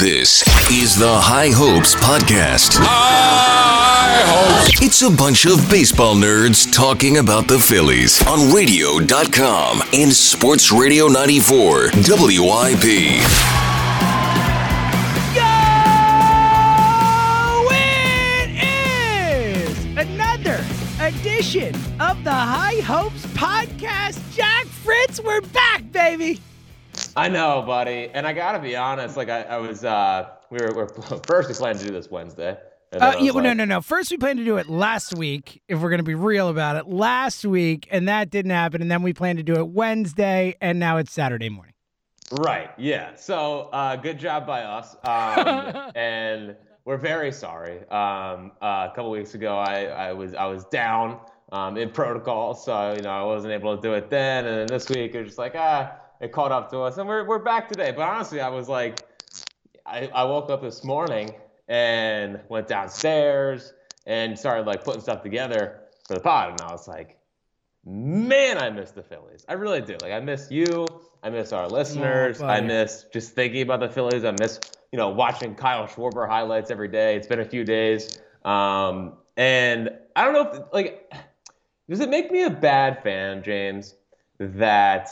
This is the High Hopes Podcast. High Hopes. It's a bunch of baseball nerds talking about the Phillies on radio.com and Sports Radio 94 WIP. Go! It is another edition of the High Hopes Podcast. Jack Fritz, we're back, baby. I know, buddy. And I gotta be honest, like I, I was uh we were, we are first we planned to do this Wednesday. Uh, yeah, well, no, no, no. First, we planned to do it last week, if we're going to be real about it. Last week, and that didn't happen. And then we planned to do it Wednesday, and now it's Saturday morning. Right, yeah. So uh good job by us. Um and we're very sorry. Um uh, a couple weeks ago I, I was I was down um in protocol, so you know I wasn't able to do it then and then this week it was just like ah it caught up to us and we're we're back today. But honestly I was like I, I woke up this morning and went downstairs and started like putting stuff together for the pod and I was like, man, I miss the Phillies. I really do. Like I miss you. I miss our listeners. I miss just thinking about the Phillies. I miss, you know, watching Kyle Schwarber highlights every day. It's been a few days. Um, and I don't know if like does it make me a bad fan, James, that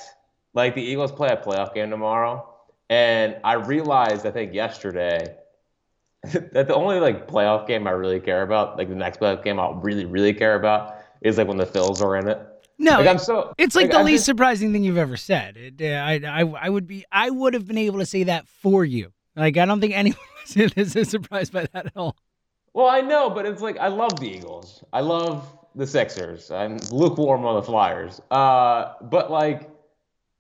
like the Eagles play a playoff game tomorrow? And I realized I think yesterday that the only like playoff game I really care about, like the next playoff game I'll really, really care about, is like when the Phils are in it. No, Like, I'm so- it's like, like, the I'm least just- surprising thing you've ever said. It, uh, I, I, I would be, I would have been able to say that for you. Like, I don't think anyone is surprised by that at all. Well, I know, but it's like I love the Eagles. I love the Sixers. I'm lukewarm on the Flyers. Uh, but like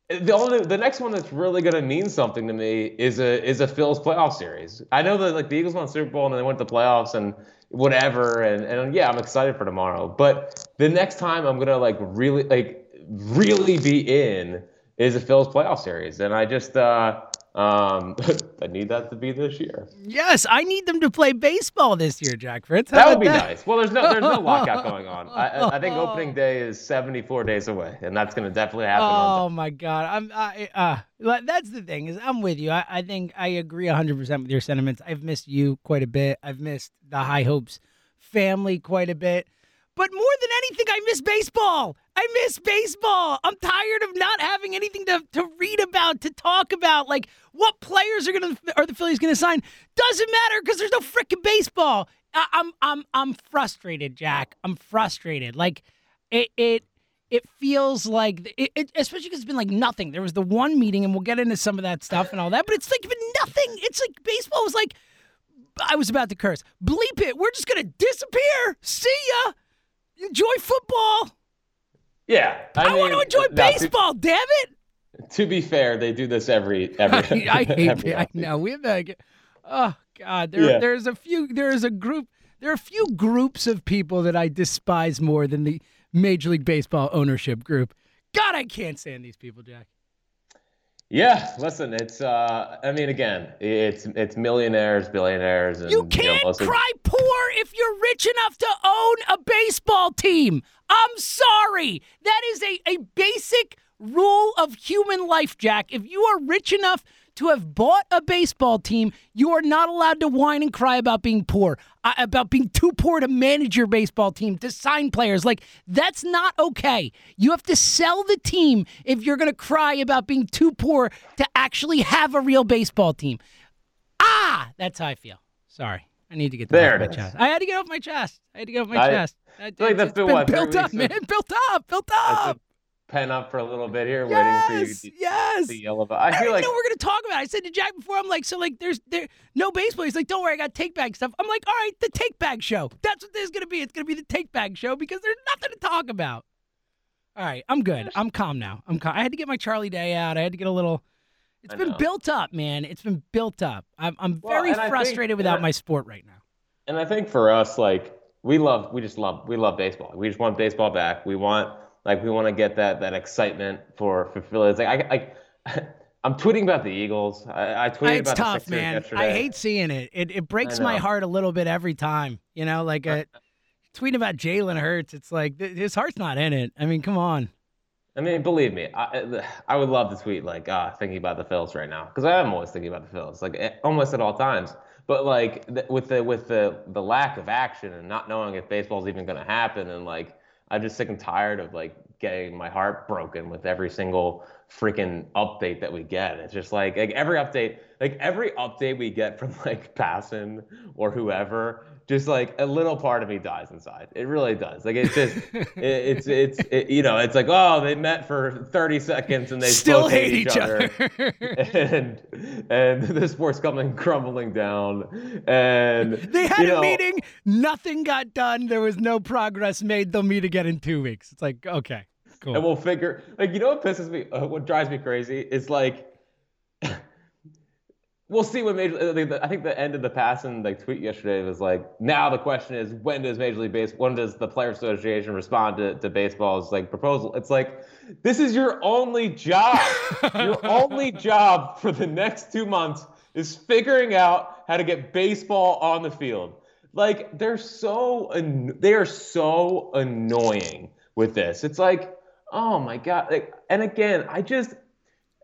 the only the next one that's really gonna mean something to me is a is a Phil's playoff series. I know that like the Eagles won the Super Bowl and they went to the playoffs and whatever, and and yeah, I'm excited for tomorrow. But the next time I'm gonna like really like really be in is a Phil's playoff series, and I just uh um I need that to be this year. Yes, I need them to play baseball this year, Jack Fritz. How That would be that? nice. Well, there's no there's no lockout going on. I, I- think opening day is 74 days away, and that's going to definitely happen. Oh my God, I'm I, uh, that's the thing is I'm with you. I, I think I agree 100 percent with your sentiments. I've missed you quite a bit. I've missed the High Hopes family quite a bit. But more than anything, I miss baseball. I miss baseball. I'm tired of not having anything to, to read about, to talk about. Like what players are gonna are the Phillies gonna sign? Doesn't matter because there's no freaking baseball. I, I'm I'm I'm frustrated, Jack. I'm frustrated. Like it it it feels like it, it especially because it's been like nothing. There was the one meeting, and we'll get into some of that stuff and all that. But it's like been nothing. It's like baseball was like I was about to curse. Bleep it. We're just gonna disappear. See ya. Enjoy football. Yeah, I, want to mean, enjoy to- baseball. Damn it. To, be fair, they do this every every. I hate every it. I know. We have like, oh God. There, Yeah. there's a few. There is a group. There are a few groups of people that I despise more than the Major League Baseball ownership group. God, I can't stand these people, Jack. Yeah, listen, it's. uh I mean, again, it's it's millionaires, billionaires, and You can't mostly- cry poor if you're rich enough to own a baseball team. I'm sorry. That is a, a basic rule of human life, Jack. If you are rich enough to have bought a baseball team, you are not allowed to whine and cry about being poor, about being too poor to manage your baseball team, to sign players. Like, that's not okay. You have to sell the team if you're going to cry about being too poor to actually have a real baseball team. Ah, that's how I feel. Sorry. I need to get that There off my chest. I had to get off my chest. I had to get off my I- chest. I, feel like that's been, been what, built up, man. Built up, built up. Pen up for a little bit here, yes, waiting for you. To, yes. To yell about. I, I feel like know we're gonna talk about. it. I said to Jack before, I'm like, so like, there's there no baseball. He's like, don't worry, I got take bag stuff. I'm like, all right, the take bag show. That's what this is gonna be. It's gonna be the take bag show because there's nothing to talk about. All right, I'm good. I'm calm now. I'm calm. I had to get my Charlie Day out. I had to get a little. It's been built up, man. It's been built up. I'm I'm Well, very I think- frustrated without I- my sport right now. And I think for us, like we love, we just love, we love baseball. We just want baseball back. We want, like, we want to get that that excitement for for Philly. It's like I, I I'm tweeting about the Eagles. I, I tweeted It's about the tough, Sixers man. yesterday. I hate seeing it. It it breaks my heart a little bit every time. You know, like a tweeting about Jalen Hurts. It's like th- his heart's not in it. I mean, come on. I mean, believe me, I, I would love to tweet like, ah, thinking about the Phils right now, because I am always thinking about the Phils, like eh, almost at all times. But like th- with the with the the lack of action and not knowing if baseball's even going to happen, and like I'm just sick and tired of like getting my heart broken with every single freaking update that we get. It's just like like every update, like every update we get from like Passan or whoever, just like a little part of me dies inside. It really does. Like it's just it, it's it's it, you know it's like oh they met for 30 seconds and they Still hate each other. and and the sport's coming crumbling down and they had a know, meeting. Nothing got done. There was no progress made. They'll meet again in two weeks. It's like okay, cool. and we'll figure like you know what pisses me uh, what drives me crazy is like we'll see what major like, the- i think the end of the Passan like tweet yesterday was like now the question is when does major league Base, when does the player association respond to, to baseball's like proposal? It's like this is your only job. Your only job for the next two months is figuring out how to get baseball on the field. Like they're so an- they are so annoying with this. It's like oh my god like, and again i just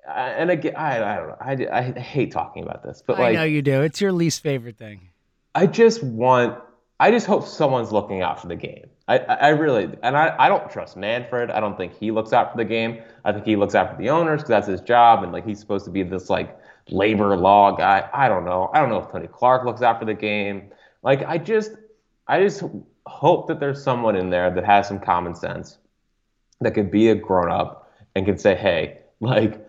uh, and again i, I don't know I, I hate talking about this but I like know you do. It's your least favorite thing. I just want, I just hope someone's looking out for the game. I, I I really, and I, I don't trust Manfred. I don't think he looks out for the game. I think he looks out for the owners because that's his job, and like he's supposed to be this like labor law guy. I don't know. I don't know if Tony Clark looks out for the game. Like I just, I just hope that there's someone in there that has some common sense, that could be a grown up and can say, hey, like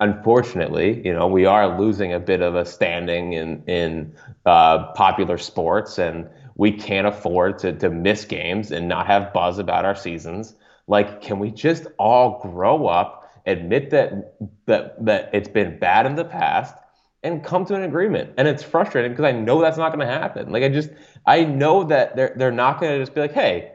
unfortunately, you know, we are losing a bit of a standing in in uh, popular sports, and we can't afford to to miss games and not have buzz about our seasons. Like, can we just all grow up, admit that that that it's been bad in the past, and come to an agreement? And it's frustrating because I know that's not going to happen. Like, I just I know that they're they're not going to just be like, hey.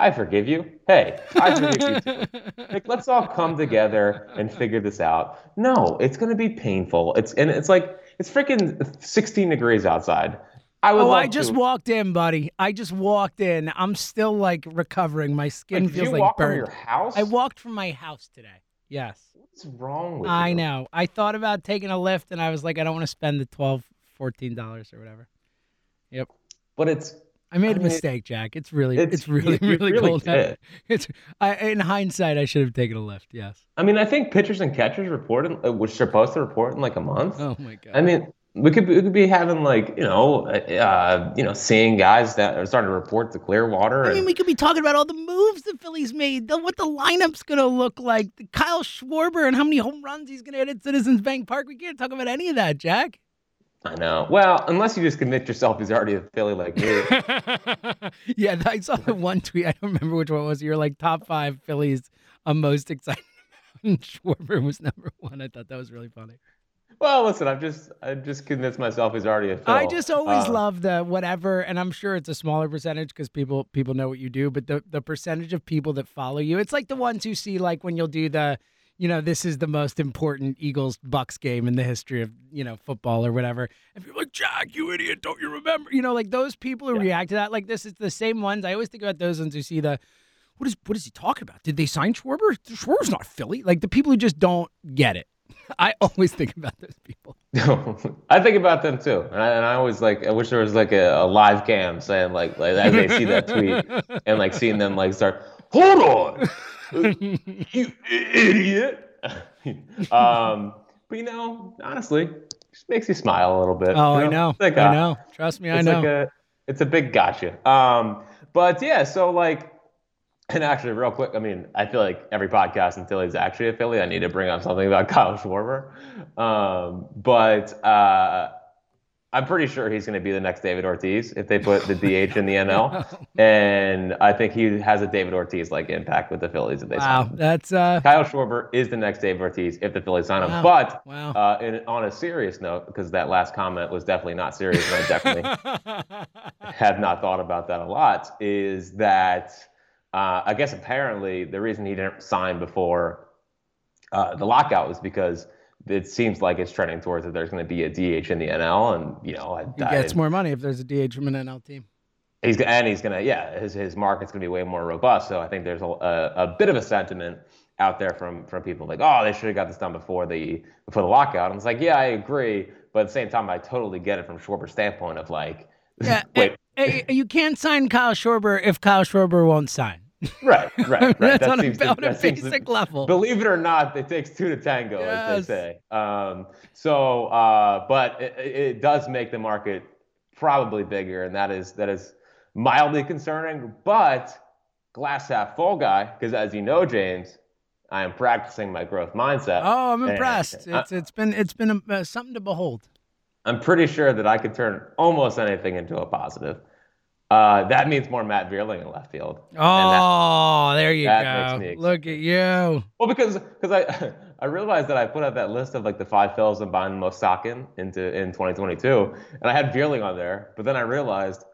I forgive you. Hey, I forgive you too. Like, let's all come together and figure this out. No, it's gonna be painful. It's and it's like it's freaking 16 degrees outside. I would. Oh, I just to, walked in, buddy. I just walked in. I'm still like recovering. My skin Like, feels you like walk from your house? I walked from my house today. Yes. What's wrong with I you? I know. I thought about taking a lift and I was like, I don't want to spend the 12 $14 or whatever. Yep. But it's I made a I mean, mistake, Jack. It's really, it's- it's, really, you- you really, really cold. out. It's, I, in hindsight, I should have taken a lift. Yes. I mean, I think pitchers and catchers reported uh, was supposed to report in like a month. Oh my god. I mean, we could we could be having like you know uh, you know seeing guys that are starting to report to Clearwater. I and, mean, we could be talking about all the moves the Phillies made, the, what the lineup's going to look like, the Kyle Schwarber and how many home runs he's going to hit at Citizens Bank Park. We can't talk about any of that, Jack. I know. Well, unless you just convict yourself he's already a Philly like me. yeah, I saw the one tweet. I don't remember which one it was. You're like top five Phillies I'm most excited about. And Schwarber was number one. I thought that was really funny. well, listen, I've just I just convinced myself he's already a Phil. I just always Uh, love the whatever, and I'm sure it's a smaller percentage because people people know what you do, but the the percentage of people that follow you, it's like the ones who see like when you'll do the, you know, this is the most important Eagles Bucks game in the history of you know football or whatever, and people are like Jack, you idiot, don't you remember? You know, like those people who react to that, like this is the same ones. I always think about those ones who see the. What is what is he talking about? Did they sign Schwarber? Schwarber's not Philly. Like the people who just don't get it. I always think about those people. I think about them too, and I, and I always like. I wish there was like a, a live cam saying like, like as they see that tweet and like seeing them like start. Hold on, you idiot. um, but you know, honestly, it just makes you smile a little bit. Oh, you I know. Like I know. Trust me, I it's know. like a it's a big gotcha. Um, but yeah, so like And actually, real quick, I mean, I feel like every podcast in Philly is actually a Philly. I need to bring up something about Kyle Schwarber. Um, but uh, I'm pretty sure he's going to be the next David Ortiz if they put the DH in the NL. And I think he has a David Ortiz like impact with the Phillies if they Wow, sign him. that's uh, Kyle Schwarber is the next David Ortiz if the Phillies sign him. Wow. But Wow. uh, in, on a serious note, because that last comment was definitely not serious, and I definitely have not thought about that a lot, is that uh, I guess apparently the reason he didn't sign before uh, the lockout was because it seems like it's trending towards that there's going to be a DH in the NL, and you know, I, he I- gets more money if there's a DH from an NL team. He's and he's gonna yeah his his market's gonna be way more robust. So I think there's a, a, a bit of a sentiment out there from from people like oh they should have got this done before the before the lockout. And it's like yeah I agree, but at the same time I totally get it from Schwarber's standpoint of like Yeah, wait eh, eh, you can't sign Kyle Schwarber if Kyle Schwarber won't sign. Right right right That's that on a, to- on a that seems to- basic level. Believe it or not, it takes two to tango, Yes. as they say. Um, so, uh, but it, it does make the market probably bigger, and that is that is mildly concerning. But glass half full guy, because as you know, James, I am practicing my growth mindset. Oh, I'm impressed. I- It's it's been it's been uh, something to behold. I'm pretty sure that I could turn almost anything into a positive. Uh, that means more Matt Vierling in left field. And that- Oh, there you go. Look at you. Well, because because I I realized that I put up that list of like the five fills I'm buying the most stock in into in 2022, and I had Vierling on there, but then I realized,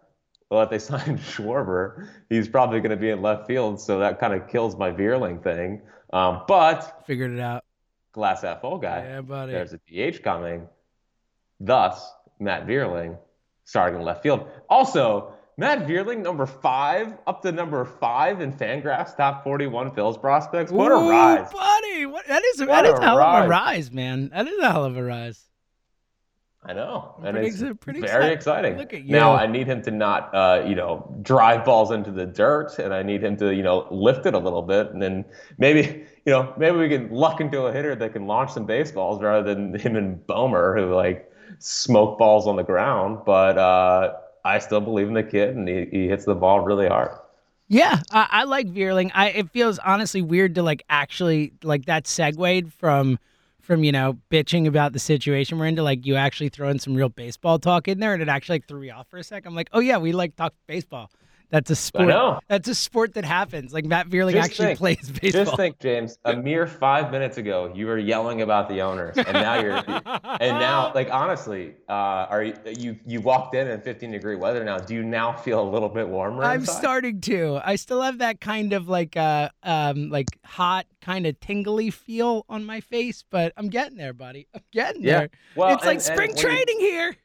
well, if they signed Schwarber, he's probably going to be in left field, so that kind of kills my Vierling thing. Um, but Figured it out. glass half full guy, Yeah, buddy. there's a DH coming, thus Matt Vierling starting in left field. Also. Matt Vierling, number five, up to number five in Fangraphs top 41 Phils prospects. What a Ooh, rise! buddy! What that is? What that is a a hell of a rise. rise, man. That is a hell of a rise. I know, and pretty it's pretty very excited. exciting. Look at Now. I need him to not, uh, you know, drive balls into the dirt, and I need him to, you know, lift it a little bit, and then maybe, you know, maybe we can luck into a hitter that can launch some baseballs rather than him and Bomer who like smoke balls on the ground. But uh, I still believe in the kid, and he, he hits the ball really hard. Yeah, I, I like Vierling. I it feels honestly weird to like actually like that segued from from you know bitching about the situation we're into like you actually throw in some real baseball talk in there and it actually like threw me off for a sec. I'm like, oh yeah, we like talk baseball. That's a sport. That's a sport that happens. Like Matt Vierling Just actually think- plays baseball. Just think, James. A mere five minutes ago, you were yelling about the owners, and now you're, and now, like honestly, uh, are you, you you walked in in 15 degree weather now? Do you now feel a little bit warmer? I'm inside? starting to. I still have that kind of like uh um like hot kind of tingly feel on my face, but I'm getting there, buddy. I'm getting Yeah. there. Well, it's like and- and spring when you- training here.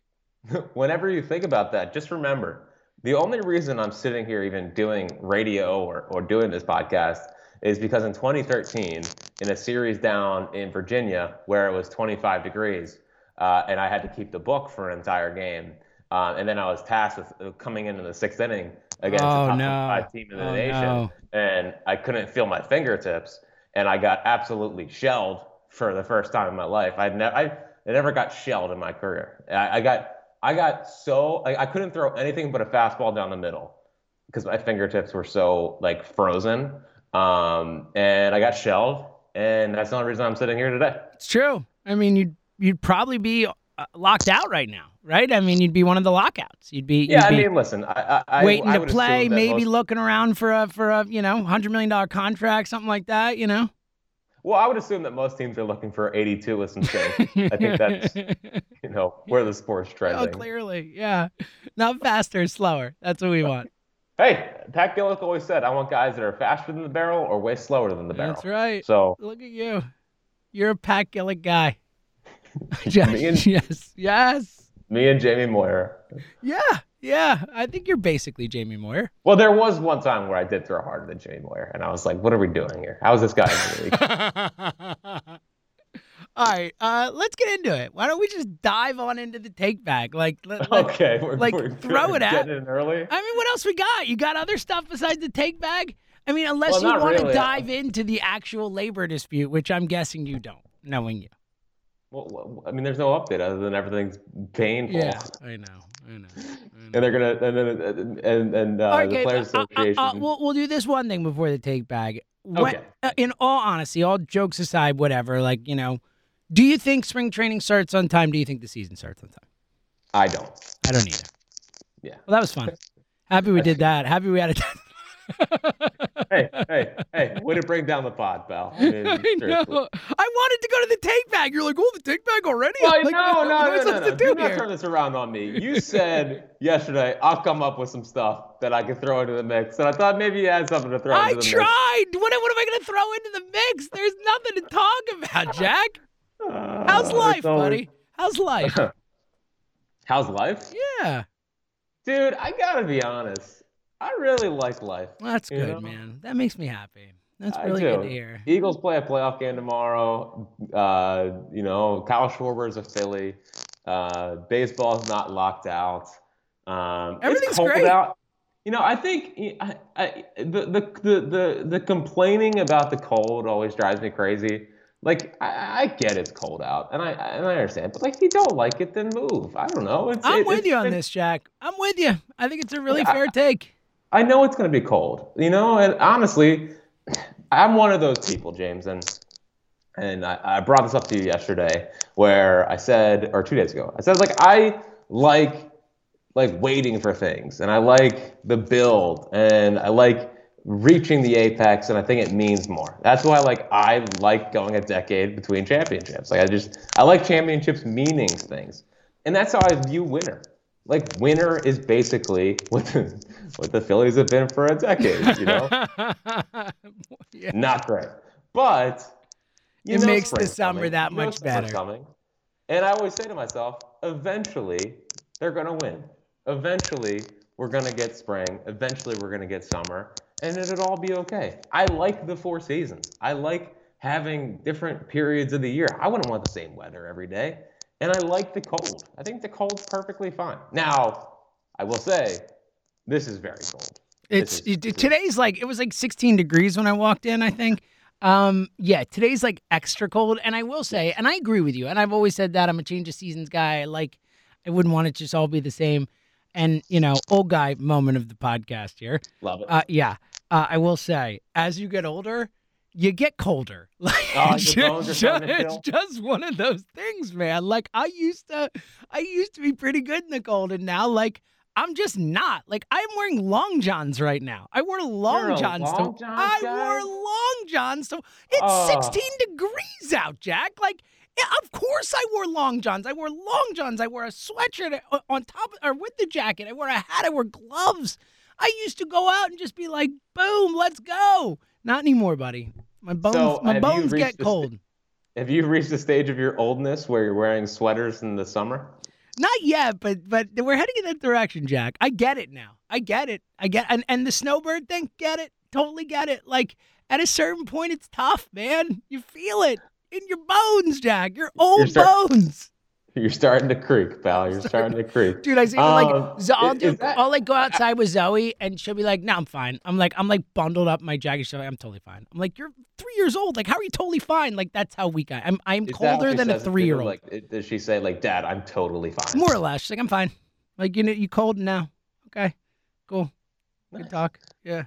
Whenever you think about that, just remember the only reason I'm sitting here even doing radio or, or doing this podcast is because in 2013, in a series down in Virginia where it was 25 degrees, uh, and I had to keep the book for an entire game, uh, and then I was tasked with uh, coming into the sixth inning against Oh, the top no. five team in the Oh, nation, no. and I couldn't feel my fingertips, and I got absolutely shelled for the first time in my life. I'd never, I, I never got shelled in my career. I, I got, I got so, I, I couldn't throw anything but a fastball down the middle because my fingertips were so like frozen, um, and I got shelled, and that's the only reason I'm sitting here today. It's true. I mean, you'd you'd probably be uh, locked out right now, right? I mean, you'd be one of the lockouts. You'd be, Yeah, you'd be mean, listen, I, I, waiting I to play, maybe most- looking around for a for a you know hundred million dollar contract, something like that. You know. Well, I would assume that most teams are looking for 82 with some change. I think that's you know where the sport's oh, trending. oh, clearly, yeah. Not faster, slower. That's what we want. Hey, Pat Gillick always said, I want guys that are faster than the barrel or way slower than the barrel. That's right. So Look at you. You're a Pat Gillick guy. yes, Me and- yes, yes. me and Jamie Moyer. Yeah, yeah. I think you're basically Jamie Moyer. Well, there was one time where I did throw harder than Jamie Moyer, and I was like, "What are we doing here? How is this guy in the league?" All right, uh, let's get into it. Why don't we just dive on into the take back? Like, let, okay, we're, like, we're throw it at- getting in early. I mean, what else we got? You got other stuff besides the take bag? I mean, unless Well, you want to really. dive into the actual labor dispute, which I'm guessing you don't, knowing you. Well, I mean, there's no update other than everything's painful. Yeah, I know, I know. I know. And they're gonna and then and and uh, the players uh, uh, uh, association. uh, we'll, we'll do this one thing before the take bag. When, Okay. uh, in all honesty, all jokes aside, whatever, like, you know, do you think spring training starts on time? Do you think the season starts on time? I don't. I don't either. Yeah. Well, that was fun. Happy we did that. Happy we had a hey, hey, hey! Way to bring down the pod, pal. I mean, I know. I wanted to go to the take bag. You're like, oh, the take bag already? Well, like, no, no, I no, no, no. do Do not turn this around on me. You said yesterday I'll come up with some stuff that I can throw into the mix, and I thought maybe you had something to throw I into the tried. What, what am I going to throw into the mix? There's nothing to talk about, Jack. Uh, How's life, always- buddy? How's life? How's life, yeah. dude? I gotta be honest. I really like life. That's good, know? man. That makes me happy. That's really good to hear. Eagles play a playoff game tomorrow. Uh, you know, Kyle Schwarber's a Philly. Uh, baseball's not locked out. Um, Everything's great. out. You know, I think I, I, the, the the the the complaining about the cold always drives me crazy. Like I, I get it's cold out, and I and I understand, but like if you don't like it, then move. I don't know. It's, I'm it- with you on it- this, Jack. I'm with you. I think it's a really fair take. I know it's going to be cold, you know, and honestly, I'm one of those people, James, and and I, I brought this up to you yesterday, where I said, or two days ago, I said like I like like waiting for things, and I like the build, and I like reaching the apex, and I think it means more. That's why like I like going a decade between championships. Like I just I like championships meaning things, and that's how I view winter. Like winter is basically what the, what the Phillies have been for a decade. You know, yeah. not great, but It makes the summer coming. that You much better. Coming. And I always say to myself, eventually they're gonna win. Eventually we're gonna get spring. Eventually we're gonna get summer, and it'll all be okay. I like the four seasons. I like having different periods of the year. I wouldn't want the same weather every day. And I like the cold. I think the cold's perfectly fine. Now, I will say, this is very cold. It's is- it- today's like it was like 16 degrees when I walked in. I think. Um, yeah, today's like extra cold, and I will say, and I agree with you. And I've always said that I'm a change of seasons guy. I Like, I wouldn't want it to just all be the same. And you know, old guy moment of the podcast here. Love it. Uh, yeah, uh, I will say, as you get older, you get colder. Like, Oh, it's just, it's just one of those things, man. Like, I used to, I used to be pretty good in the cold, and now, like, I'm just not. Like, I'm wearing long johns right now. I wore long johns. long johns I wore long johns. So it's Oh. 16 degrees out, Jack. Like. Yeah, of course I wore long johns. I wore long johns. I wore a sweatshirt uh, on top or with the jacket. I wore a hat. I wore gloves. I used to go out and just be like, "Boom, let's go." Not anymore, buddy. My bones, So, my bones get cold. Have you reached the stage of your oldness where you're wearing sweaters in the summer? Not yet, but but we're heading in that direction, Jack. I get it now. I get it. I get and and the snowbird thing, get it. Totally get it. Like at a certain point, it's tough, man. You feel it in your bones, Jack. Your old start- bones. You're starting to creak, pal. You're starting to creak. Dude, I see Um, like so I'll do that- I'll like go outside with Zoe and she'll be like, "No, I'm fine." I'm like I'm like bundled up my jacket. She's like, "I'm totally fine." I'm like, "You're three years old. Like, how are you totally fine?" Like that's how weak I am. I'm Is that colder than a says to you? three year old. Like, does she say like, "Dad, I'm totally fine"? More or less. She's like, I'm fine. Like you know, you cold now. Okay, cool. Good talk. Yeah.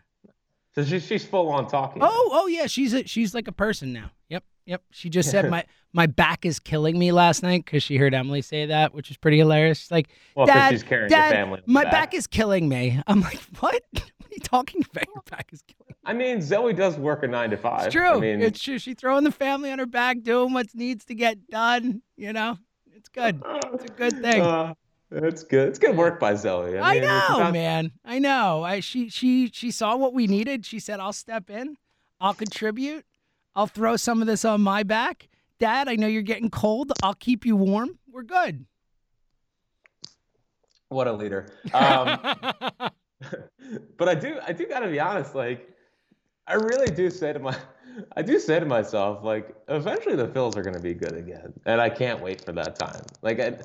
So she, she's full on talking. Oh, oh yeah. She's a, she's like a person now. Yep, yep. She just said my my back is killing me last night because she heard Emily say that, which is pretty hilarious. She's like, well, Dad, she's carrying Dad, your family. my the back is killing me. I'm like, what? What are you talking about? Your back is killing. me? I mean, Zoe does work a nine to five. It's true. I mean, it's true. She throwing the family on her back, doing what needs to get done. You know, it's good. It's a good thing. uh, it's good. It's good work by Zoe. I, mean, it's know, not- man. I know. I she she she saw what we needed. She said, "I'll step in. I'll contribute. I'll throw some of this on my back." Dad, I know you're getting cold. I'll keep you warm. We're good. What a leader. Um, but I do, I do gotta be honest. Like, I really do say to my, I do say to myself, like, eventually the Phils are gonna be good again, and I can't wait for that time. Like, I,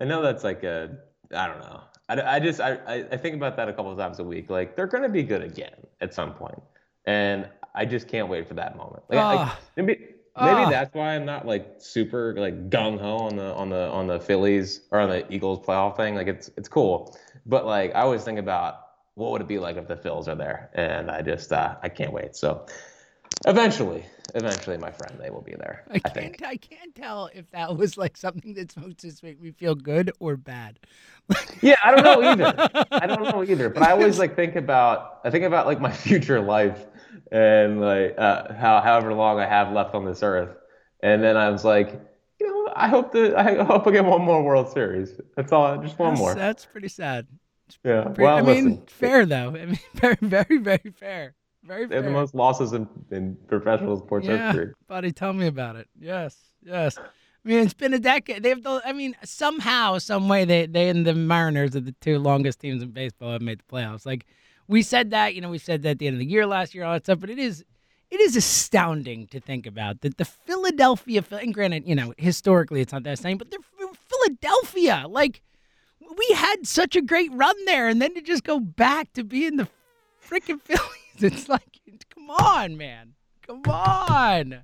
I know that's like a, I don't know. I, I just, I, I I think about that a couple of times a week. Like, they're gonna be good again at some point, and I just can't wait for that moment. Like. I mean, maybe Oh. that's why I'm not like super like gung ho on the on the on the Phillies or on the Eagles playoff thing. Like it's it's cool, but like I always think about what would it be like if the Phils are there, and I just uh, I can't wait. So eventually, eventually, my friend, they will be there. I I can't. I can't tell if that was like something that's supposed to make me feel good or bad. Yeah, I don't know either. I don't know either. But I always like think about I think about like my future life and like uh, how however long I have left on this earth, and then I was like, you know, I hope that I hope I get one more World Series. That's all. Just one That's, more. that's pretty sad. Yeah. Pretty- Well, I mean, listen, fair though. I mean, very, very, very fair. Very they fair. have the most losses in, in professional sports yeah, history. buddy, tell me about it. Yes, yes. I mean, it's been a decade. They have the. I mean, somehow, some way, they they and the Mariners are the two longest teams in baseball have made the playoffs. Like we said that, you know, we said that at the end of the year last year, all that stuff. But it is, it is astounding to think about that the Philadelphia. Phil- And granted, you know, historically it's not that same, but they're Philadelphia. Like we had such a great run there, and then to just go back to being the freaking Phillies, it's like, come on, man, come on.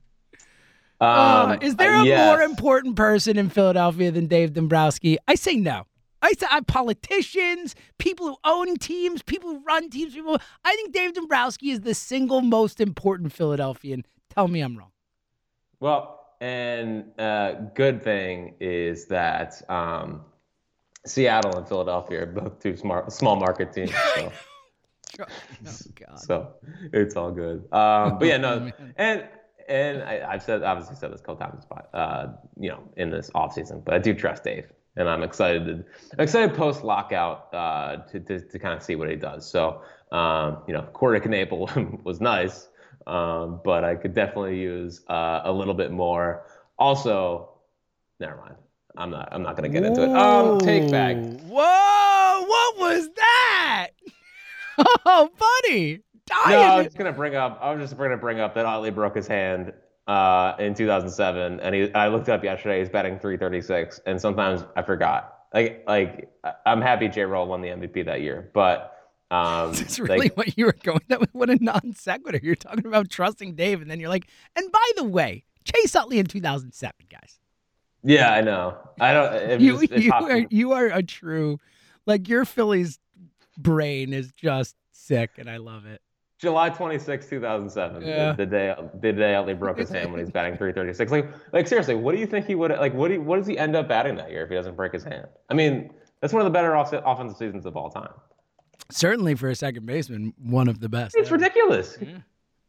Uh, Um, is there a yes. more important person in Philadelphia than Dave Dombrowski? I say no. I say I, politicians, people who own teams, people who run teams, people. I think Dave Dombrowski is the single most important Philadelphian. Tell me I'm wrong. Well, and uh, good thing is that um, Seattle and Philadelphia are both two smart, small market teams. So. Oh God. so it's all good. Um, but yeah, Oh, no, man. and and I, I've said obviously said this a couple times, uh, you know, in this off season, but I do trust Dave, and I'm excited. To, I'm excited post lockout uh, to, to to kind of see what he does. So um, you know, Corey Knebel was nice, um, but I could definitely use uh, a little bit more. Also, never mind. I'm not. I'm not gonna get into it. Um, take back. Whoa! What was that? Oh, buddy, No, I dying. was just gonna bring up. I was just gonna bring up that Utley broke his hand uh, in 2007, and he. I looked up yesterday. He's batting 336, and sometimes I forgot. Like, like I'm happy J. Roll won the MVP that year, but um, That's really like, what you were going. That what a non sequitur. You're talking about trusting Dave, and then you're like, and by the way, Chase Utley in 2007, guys. yeah, I know. I don't. You just, you popped are you are a true, like your Phillies brain is just sick, and I love it. July 26, 2007. the- Yeah. The, day the day Utley broke his hand when he's batting 336. Like, like seriously, what do you think he would like? What do you, what does he end up batting that year if he doesn't break his hand? I mean, that's one of the better off- offensive seasons of all time. Certainly for a second baseman, one of the best. It's ever. ridiculous. Yeah.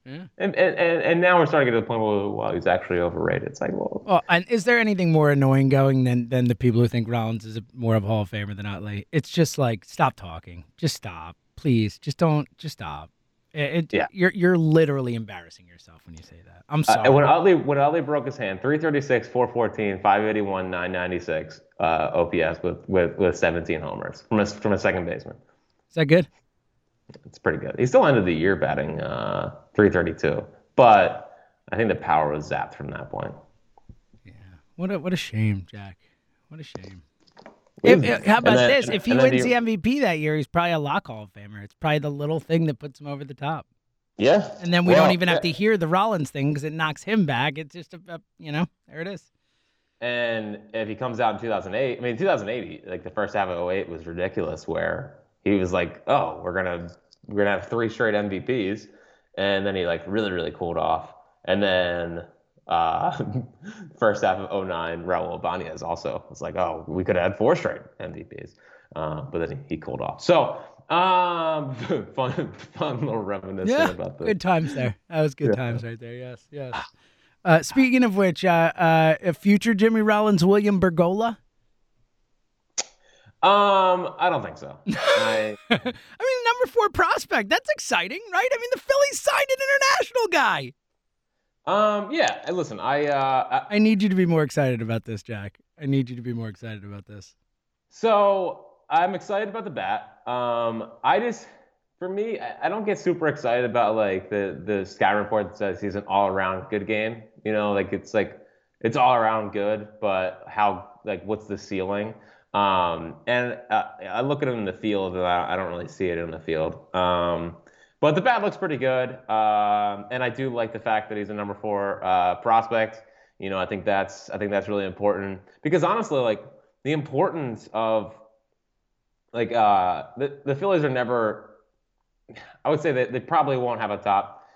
Yeah. And, and and and now we're starting to get to the point where well, he's actually overrated. It's like, well, Well, and is there anything more annoying going than than the people who think Rollins is a, more of a Hall of Famer than Utley? It's just like stop talking, just stop, please, just don't, just stop. It, Yeah. you're you're literally embarrassing yourself when you say that. I'm uh, sorry. and when Utley when Utley broke his hand, 336, 414, 581, 996 uh, OPS with, with with 17 homers from a from a second baseman. is that good? It's pretty good. He still ended the year batting uh, 332, but I think the power was zapped from that point. Yeah. What a what a shame, Jack. What a shame. If, if- how about then- this? If he wins the- MVP that year, he's probably a lock Hall of Famer. It's probably the little thing that puts him over the top. yeah, And then we Well, don't even have to hear the Rollins thing because it knocks him back. It's just a, a you know, there it is. And if he comes out in 2008, I mean, 2008, like the first half of 08 was ridiculous, where he was like, "Oh, we're gonna we're gonna have three straight MVPs," and then he like really really cooled off, and then uh, first half of 09, Raul Ibanez also was like, "Oh, we could have had four straight MVPs," uh, but then he, he cooled off. So um, fun fun little reminiscing Yeah, about the good times there. That was good Yeah. times right there. Yes, yes. Uh, speaking of which, uh, uh, a future Jimmy Rollins, William Bergolla. Um, I don't think so. I, I mean, number four prospect. That's exciting, right? I mean, the Phillies signed an international guy. Um, yeah. Listen, I uh, I, I need you to be more excited about this, Jack. I need you to be more excited about this. So I'm excited about the bat. Um, I just, for me, I, I don't get super excited about like the the scout report that says he's an all around good game. You know, like it's like it's all around good, but how like what's the ceiling? Um, and uh, I look at him in the field, and I, I don't really see it in the field. Um, but the bat looks pretty good, um, and I do like the fact that he's a number four uh, prospect. You know, I think that's I think that's really important because honestly, like the importance of like uh, the the Phillies are never. I would say that they probably won't have a top.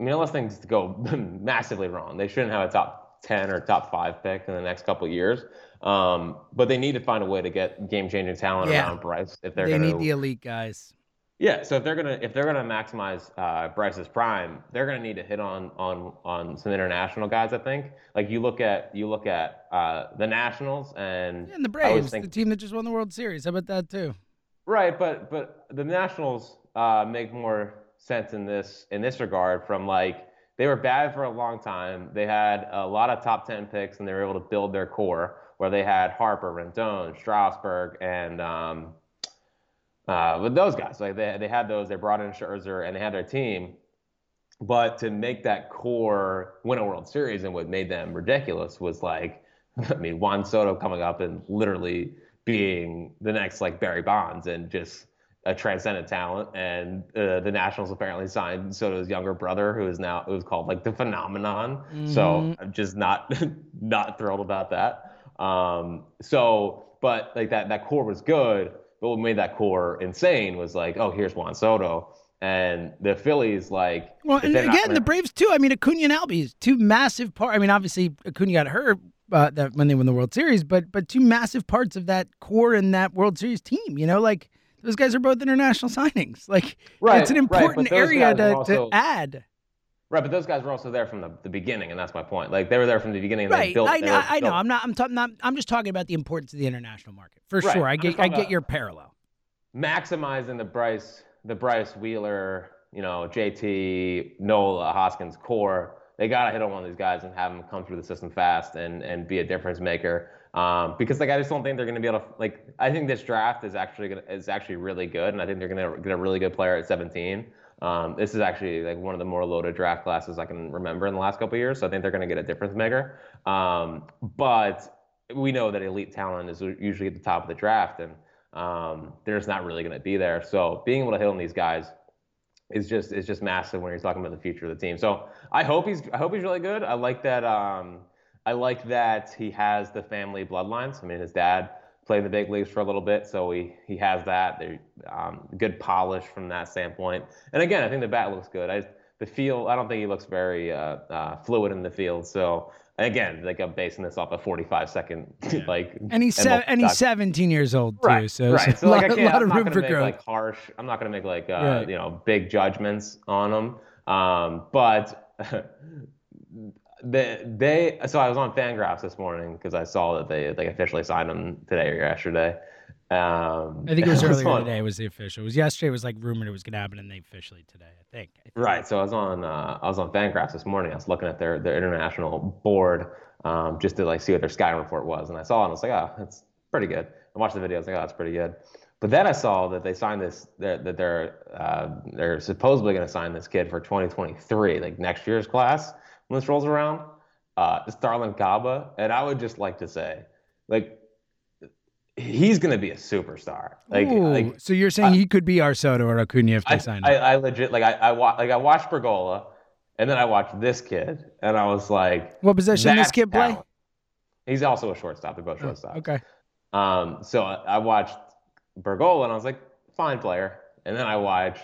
I mean, unless things go massively wrong, they shouldn't have a top ten or top five pick in the next couple years. Um, but they need to find a way to get game-changing talent Yeah. around Bryce if they're they going need the elite guys. Yeah, so if they're gonna if they're gonna maximize uh, Bryce's prime, they're gonna need to hit on on on some international guys. I think. Like you look at you look at uh, the Nationals and yeah, And the Braves, think- the team that just won the World Series. How about that too? right, but but the Nationals uh, make more sense in this in this regard from like they were bad for a long time. They had a lot of top ten picks and they were able to build their core where they had Harper, Rendon, Strasburg, and um, uh, with those guys. Like they they had those. They brought in Scherzer and they had their team. But to make that core win a World Series and what made them ridiculous was like, I mean, Juan Soto coming up and literally being the next like Barry Bonds and just a transcendent talent. And uh, the Nationals apparently signed Soto's younger brother, who is now who's called like the phenomenon. So I'm just not not thrilled about that. Um, so, but like that that core was good. But what made that core insane was like, oh, here's Juan Soto. And the Phillies, like, Well, and they're not again, the Braves too. I mean, Acuna and Albies, two massive part. I mean, obviously Acuna got hurt uh, that when they won the World Series, but but two massive parts of that core in that World Series team. You know, like those guys are both international signings. Like Right, it's an important those area to, also- to add. Right, but those guys were also there from the, the beginning, and that's my point. Like they were there from the beginning. And They Right, built, I they I know. I'm not. I'm talking. Not, I'm just talking about the importance of the international market for Right, sure. I get. I get your parallel. maximizing the Bryce, the Bryce Wheeler, you know, JT, Nola, Hoskins core. They gotta hit on one of these guys and have them come through the system fast and and be a difference maker. Um, because like I just don't think they're gonna be able to like. I think this draft is actually gonna is actually really good, and I think they're gonna get a really good player at 17. Um, this is actually like one of the more loaded draft classes I can remember in the last couple of years. So I think they're going to get a difference maker. Um, but we know that elite talent is usually at the top of the draft, and um, they're just not really going to be there. So being able to hit on these guys is just is just massive when you're talking about the future of the team. So I hope he's I hope he's really good. I like that. Um, I like that he has the family bloodlines. I mean, his dad played in the big leagues for a little bit, so he he has that. They um, good polish from that standpoint. And again, I think the bat looks good. I the feel I don't think he looks very uh, uh, fluid in the field. So again, like I'm basing this off a 45 second like And he's MLB se- and he's 17 years old too. Right, So, right. so So a like, lot, I can't, lot I'm of not room gonna for make growth. like harsh. I'm not gonna make like uh, Right. you know big judgments on them. Um, but they they so I was on Fangraphs this morning because I saw that they they officially signed him today or yesterday. Um, I think it was earlier on- today. Was the official? It was yesterday. It was like rumored it was going to happen, and they officially today. I think. I think. Right. So I was on uh, I was on Fangraphs this morning. I was looking at their their international board um, just to like see what their sky report was, and I saw it and I was like, oh, that's pretty good. I watched the video. I was like, oh, that's pretty good. But then I saw that they signed this that that they're uh, they're supposedly going to sign this kid for 2023, like next year's class when this rolls around. Uh, Starlyn Caba, and I would just like to say, like, he's going to be a superstar. Like, like so you're saying he could be our Soto or Acuna if they I, sign I, him? I legit like I, I wa- like I watched Bergolla, and then I watched this kid, and I was like, What position this kid play? talent." He's also a shortstop. They're both Oh, okay. Um, so I, I watched Bergolla, and I was like, fine player. And then I watched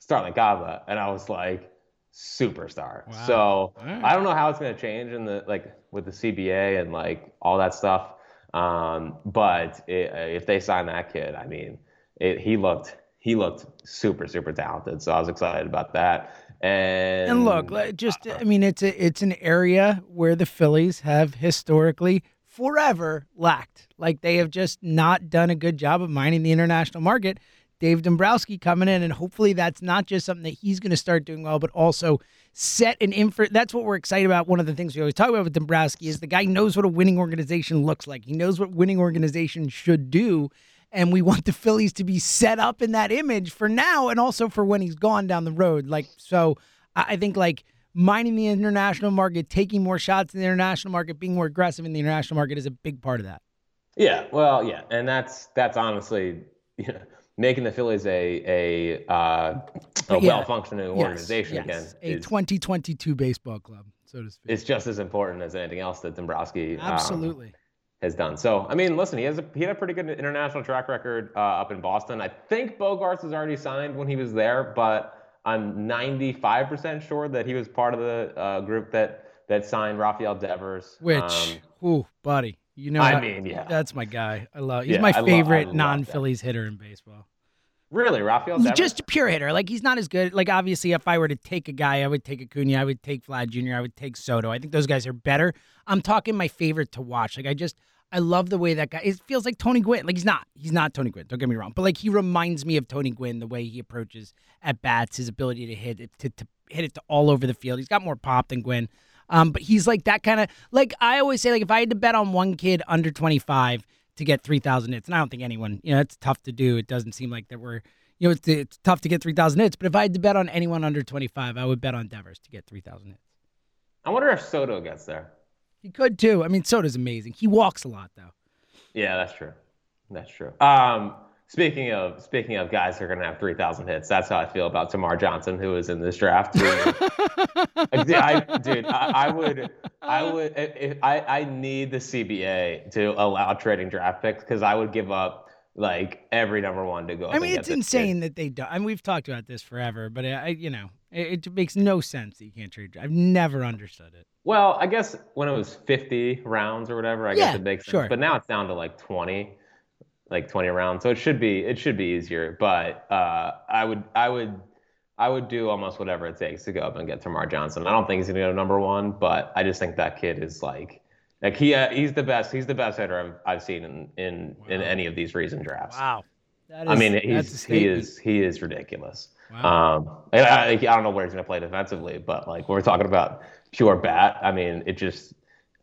Starlyn Caba, and I was like, superstar. Wow. So All right. I don't know how it's going to change in the like with the CBA and like all that stuff. Um, but it, if they sign that kid, I mean, it, he looked he looked super super talented. So I was excited about that. And And look, like, just I mean, it's a it's an area where the Phillies have historically forever lacked. Like they have just not done a good job of mining the international market. Dave Dombrowski coming in, and hopefully that's not just something that he's going to start doing well, but also set an info. That's what we're excited about. One of the things we always talk about with Dombrowski is the guy knows what a winning organization looks like. He knows what winning organization should do. And we want the Phillies to be set up in that image for now and also for when he's gone down the road. Like, so I I think like mining the international market, taking more shots in the international market, being more aggressive in the international market is a big part of that. Yeah, well, yeah, and that's that's honestly, you know, making the Phillies a a, uh, a Yeah. well functioning Yes, organization yes. again a is, 2022 baseball club, so to speak. It's just as important as anything else that Dombrowski um, Absolutely. has done. So I mean, listen, he has a he had a pretty good international track record uh, up in Boston. I think Bogaerts was already signed when he was there, but I'm 95% sure that he was part of the uh, group that that signed Rafael Devers. Which, Um, ooh, buddy, you know, I how- mean, yeah. that's my guy. I love. He's Yeah, my I I favorite non-Phillies hitter in baseball. really, Rafael Devers. Just a pure hitter. Like he's not as good. Like obviously, if I were to take a guy, I would take Acuna. I would take Vlad Jr. I would take Soto. I think those guys are better. I'm talking my favorite to watch. Like I just, I love the way that guy. It feels like Tony Gwynn. Like he's not. He's not Tony Gwynn. Don't get me wrong. But like he reminds me of Tony Gwynn. The way he approaches at bats, his ability to hit it, to, to hit it to all over the field. He's got more pop than Gwynn. Um, but he's like that kind of like I always say like if I had to bet on one kid under 25 to get 3,000 hits, and I don't think anyone, you know, it's tough to do. It doesn't seem like that we're, you know, it's, it's tough to get 3,000 hits. But if I had to bet on anyone under 25, I would bet on Devers to get 3,000 hits. I wonder if Soto gets there. He could too. I mean, Soto's amazing. He walks a lot though. Yeah, that's true. That's true. Um, speaking of speaking of guys who are gonna have three thousand hits, that's how I feel about Termarr Johnson, who is in this draft. I, dude, I, I would, I would, if, I, I need the CBA to allow trading draft picks because I would give up like every number one to go. I mean, it's this kid. insane that they don't. I mean, we've talked about this forever, but I, you know, it, it makes no sense that you can't trade. I've never understood it. Well, I guess when it was 50 rounds or whatever, I Yeah, guess it makes sense. sure. But now it's down to like 20, like 20 rounds. So it should be it should be easier. But uh, I would I would I would do almost whatever it takes to go up and get Termarr Johnson. I don't think he's gonna go number one, but I just think that kid is like like he uh, he's the best he's the best hitter I've, I've seen in in, in any of these recent drafts. Wow. That I mean, he's, he is he is ridiculous. Wow. Um, I, I, I don't know where he's going to play defensively, but like when we're talking about pure bat, I mean, it just.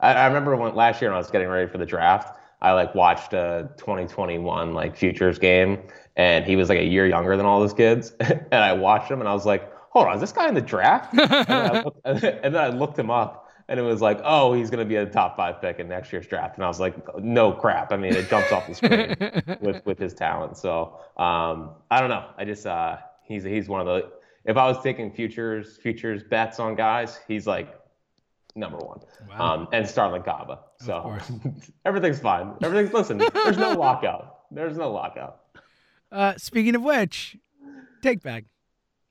I, I remember when last year when I was getting ready for the draft, I like watched a 2021 like futures game, and he was like a year younger than all those kids, and I watched him, and I was like, hold on, is this guy in the draft? and, then I looked, and then I looked him up, and it was like, oh, he's going to be a top five pick in next year's draft, and I was like, no crap. I mean, it jumps off the screen with with his talent. So um, I don't know. I just uh, he's he's one of the. If I was taking futures futures bets on guys, he's like number one. Wow. Um, and Starlyn Caba. So everything's fine. Everything's listen. There's no lockout. There's no lockout. Uh, speaking of which, take back.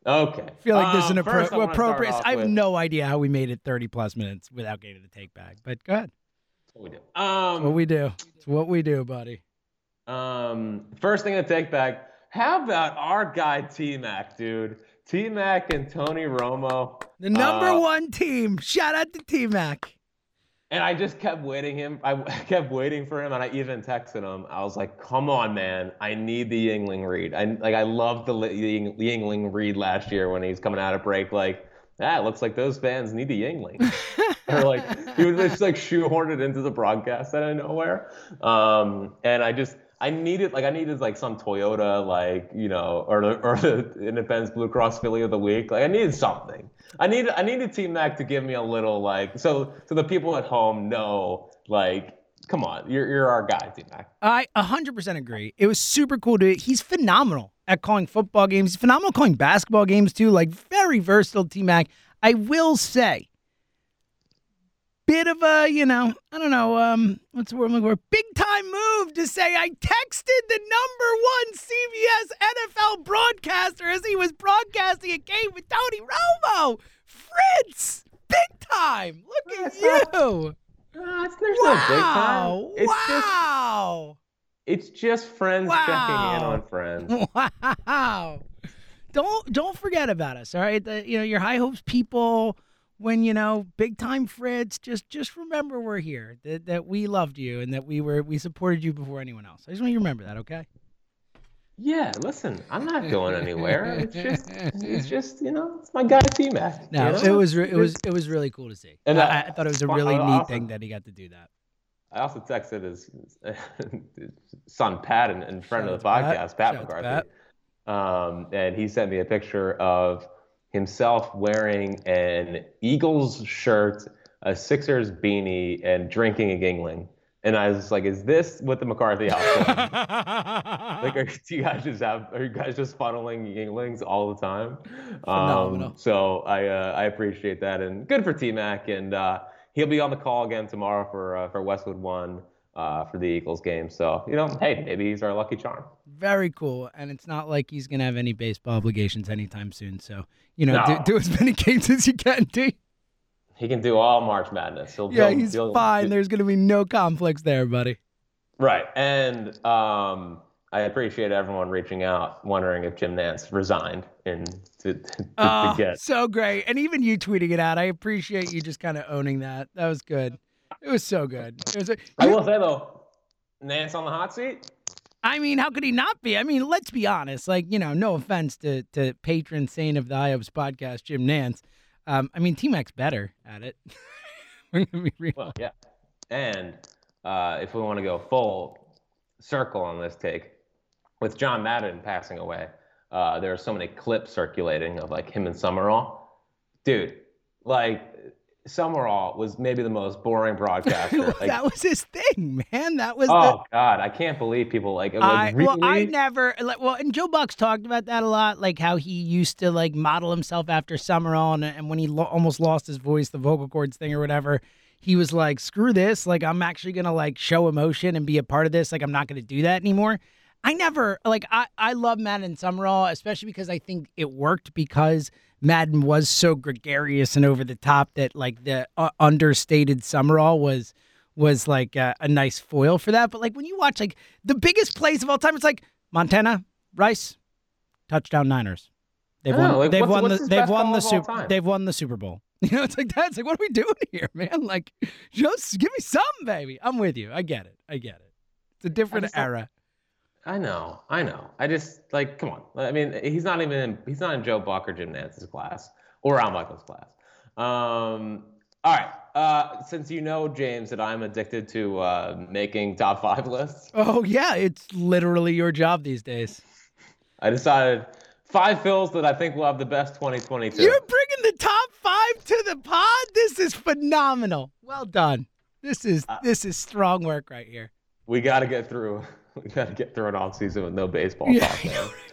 Okay. I feel like this is an Um, appro- first I wanna start appropriate. I have with- no idea how we made it 30 plus minutes without getting to the take back, but go ahead. That's What we do. Um, What we do. It's what we do, buddy. Um, first thing to take back. How about our guy T Mac, dude? T Mac and Tony Romo. The number Uh, one team. Shout out to T Mac. And I just kept waiting him. I kept waiting for him, and I even texted him. I was like, "Come on, man! I need the Yuengling read. I like. I loved the Ying- Yuengling read last year when he was coming out of break. Like, ah, looks like those fans need the Yuengling. or like he would just like shoehorn it into the broadcast out of nowhere. Um, and I just I needed like I needed like some Toyota like you know or the or the Independence Blue Cross Philly of the week. Like I needed something. I needed I needed T Mac to give me a little like so so the people at home know like come on you're you're our guy T Mac. I 100% agree. It was super cool to. He's phenomenal at calling football games. He's phenomenal calling basketball games too. Like very versatile T Mac. I will say, bit of a you know I don't know um what's the word I'm looking for? Big time move to say I texted the number one CBS NFL broadcaster as he was broadcasting a game with Tony Romo. Fritz, big time. Look at you. Uh, it's, there's no big time. Wow. Just wow. it's just friends checking in on friends. Wow. Don't don't forget about us, all right? The, you know, your high hopes people when you know big time Fritz, just just remember we're here. That that we loved you and that we were we supported you before anyone else. I just want you to remember that, okay? Yeah, listen, I'm not going anywhere. It's just, it's just, you know, it's my guy T Mac. No, it was re- it was it was really cool to see. And, I, uh, I thought it was a really uh, neat awesome. thing that he got to do that. I also texted his, his son Pat and, and friend Shout of the Pat. podcast, Pat, Shout McCarthy. Um, and he sent me a picture of himself wearing an Eagles shirt, a Sixers beanie, and drinking a Yuengling. And I was like, "Is this what the McCarthy house?" like, are, do you guys just have? Are you guys just funneling Yuenglings all the time? Phenomenal. Um, so I uh, I appreciate that, and good for T Mac, and uh, he'll be on the call again tomorrow for uh, for Westwood One uh, for the Eagles game. So you know, hey, maybe he's our lucky charm. Very cool. And it's not like he's gonna have any baseball obligations anytime soon. So you know, No. do, do as many games as you can. Do. He can do all March Madness. He'll, Yeah, he'll- he's he'll- fine. There's gonna be no conflicts there, buddy. Right. And um, I appreciate everyone reaching out, wondering if Jim Nantz resigned in to, to, to Oh, get. so great. And even you tweeting it out, I appreciate you just kind of owning that. That was good. It was so good. Was. I will say though, Nantz on the hot seat. I mean, how could he not be? I mean, let's be honest. Like, you know, no offense to to patron saint of the High Hopes podcast, Jim Nantz. Um, I mean, T Mac's better at it. We're gonna be real. Well, yeah. And uh, if we want to go full circle on this take, with John Madden passing away, uh, there are so many clips circulating of like him and Summerall. Dude, like Summerall was maybe the most boring broadcaster. Like, that was his thing, man. That was oh God, I can't believe people like. like I really? well, I never like well, and Joe Buck's talked about that a lot, like how he used to like model himself after Summerall, and, and when he lo- almost lost his voice, the vocal cords thing or whatever, he was like, "Screw this! Like I'm actually gonna like show emotion and be a part of this. Like I'm not gonna do that anymore." I never like I I love Madden and Summerall, especially because I think it worked because Madden was so gregarious and over the top that like the uh, understated Summerall was was like a, a nice foil for that. But like when you watch like the biggest plays of all time, it's like Montana, Rice, touchdown Niners. They've won. know, like, they've what's- won what's the. They've won the super. They've won the Super Bowl. You know, it's like that's like, what are we doing here, man? Like, just give me some, baby. I'm with you. I get it. I get it. It's a different era. I know, I know. I just like, come on. I mean, he's not even in, he's not in Joe Buck or Jim Nantz's class or Al Michaels' class. Um, all right. Uh, since you know, James, that I'm addicted to uh, making top five lists, Oh yeah, it's literally your job these days. I decided five Phils that I think will have the best 2022. You're bringing the top five to the pod. This is phenomenal. Well done. This is Uh, this is strong work right here. We got to get through. We got to get through an off season with no baseball Yeah, talk.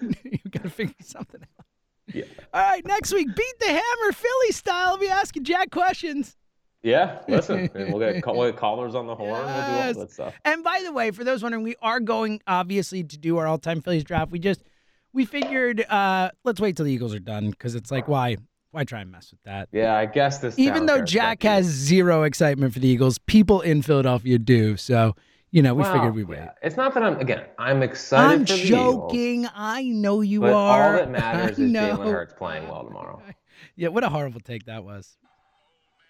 Man. you got to figure something out. Yeah. All right, next week, beat the hammer Philly style. I'll be asking Jack questions. Yeah, listen, we'll get, call, we'll get callers on the horn. We'll do all Yes. that stuff. And by the way, for those wondering, we are going obviously to do our all-time Phillies draft. We just we figured uh let's wait till the Eagles are done because it's like why why try and mess with that? Yeah, I guess this. Even though Jack has zero excitement for the Eagles, people in Philadelphia do. So you know, we Well, figured we would. yeah. It's not that I'm again. I'm excited I'm for the Eagles, joking. I know you but are. all that matters I is know. Jalen Hurts playing well tomorrow. Yeah, what a horrible take that was.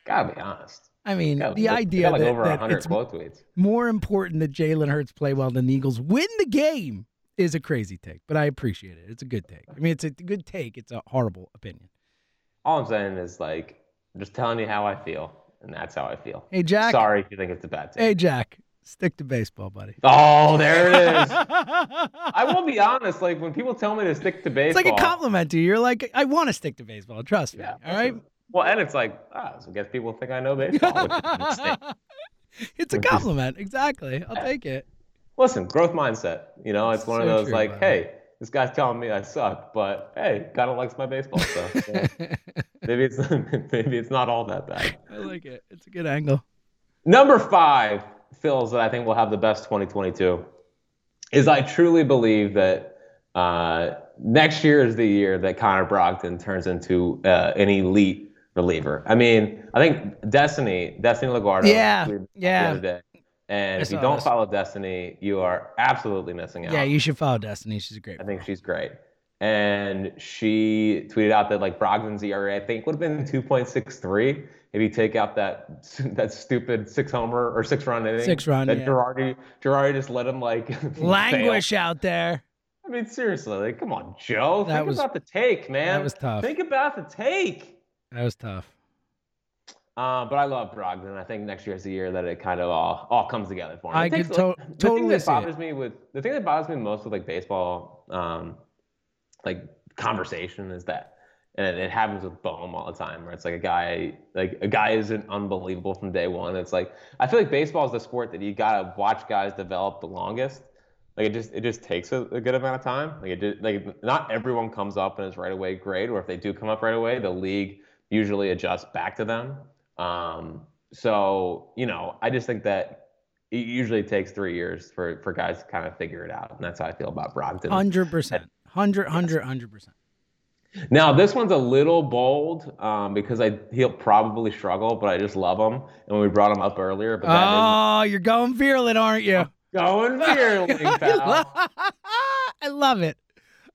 Gotta be honest. I mean, Got- the got idea like that, over that it's quote tweets. more important that Jalen Hurts play well than the Eagles win the game is a crazy take, but I appreciate it. It's a good take. I mean, it's a good take. It's a horrible opinion. All I'm saying is like, I'm just telling you how I feel, and that's how I feel. Hey, Jack. Sorry if you think it's a bad take. Hey, Jack, stick to baseball, buddy. Oh, there it is. I will be honest. Like when people tell me to stick to baseball, It's like a compliment to you. You're like, I want to stick to baseball. Trust me. Yeah, all right. Well, and it's like, ah, so I guess people think I know baseball. which is a mistake. it's a compliment. Exactly. I'll take it. Listen, growth mindset. You know, it's one of those true, like, man. hey, this guy's telling me I suck, but hey, kind of likes my baseball stuff. So maybe it's maybe it's not all that bad. I like it. It's a good angle. Number five, Phil's that I think will have the best 2022 is I truly believe that uh, next year is the year that Connor Brogdon turns into uh, an elite reliever. I mean, I think Destiny, Destiny LaGuardia, Yeah, yeah. the other day. And I if you don't this. follow Destiny, you are absolutely missing out. Yeah, you should follow Destiny. She's a great. I think she's great. And she tweeted out that like Brogdon's ERA, I think, would have been 2.63 if you take out that that stupid six homer or six run inning. Six run, That yeah. Girardi, Girardi just let him like fail. Languish out there. I mean, seriously, like, come on, Joe. That think was- about the take, man. That was tough. Think about the take. That was tough. Uh, but I love Brogdon. I think next year is the year that it kind of all all comes together for him. I takes, to- like, the thing that see it. bothers me with the thing that bothers me most with like baseball, um, like conversation is that and it happens with Bohm all the time, where it's like a guy, like a guy isn't unbelievable from day one. It's like I feel like baseball is the sport that you gotta watch guys develop the longest. Like it just it just takes a, a good amount of time. Like it just, like not everyone comes up and is right away great, or if they do come up right away, the league usually adjusts back to them. Um, so you know, I just think that it usually takes three years for for guys to kind of figure it out, and that's how I feel about Brogdon. Hundred percent, hundred, hundred, hundred percent. Now this one's a little bold um, because I he'll probably struggle, but I just love him. And when we brought him up earlier, but that oh, you're going Vierling, aren't you? going Vierling, pal. I love it.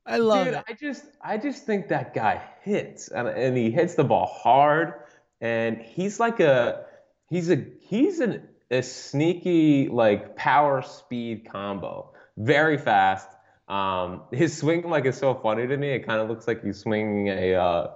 I love Dude, it. I just I just think that guy hits and, and he hits the ball hard and he's like a he's a he's an, a sneaky like power speed combo. Very fast. Um, his swing like is so funny to me. It kind of looks like he's swinging a uh,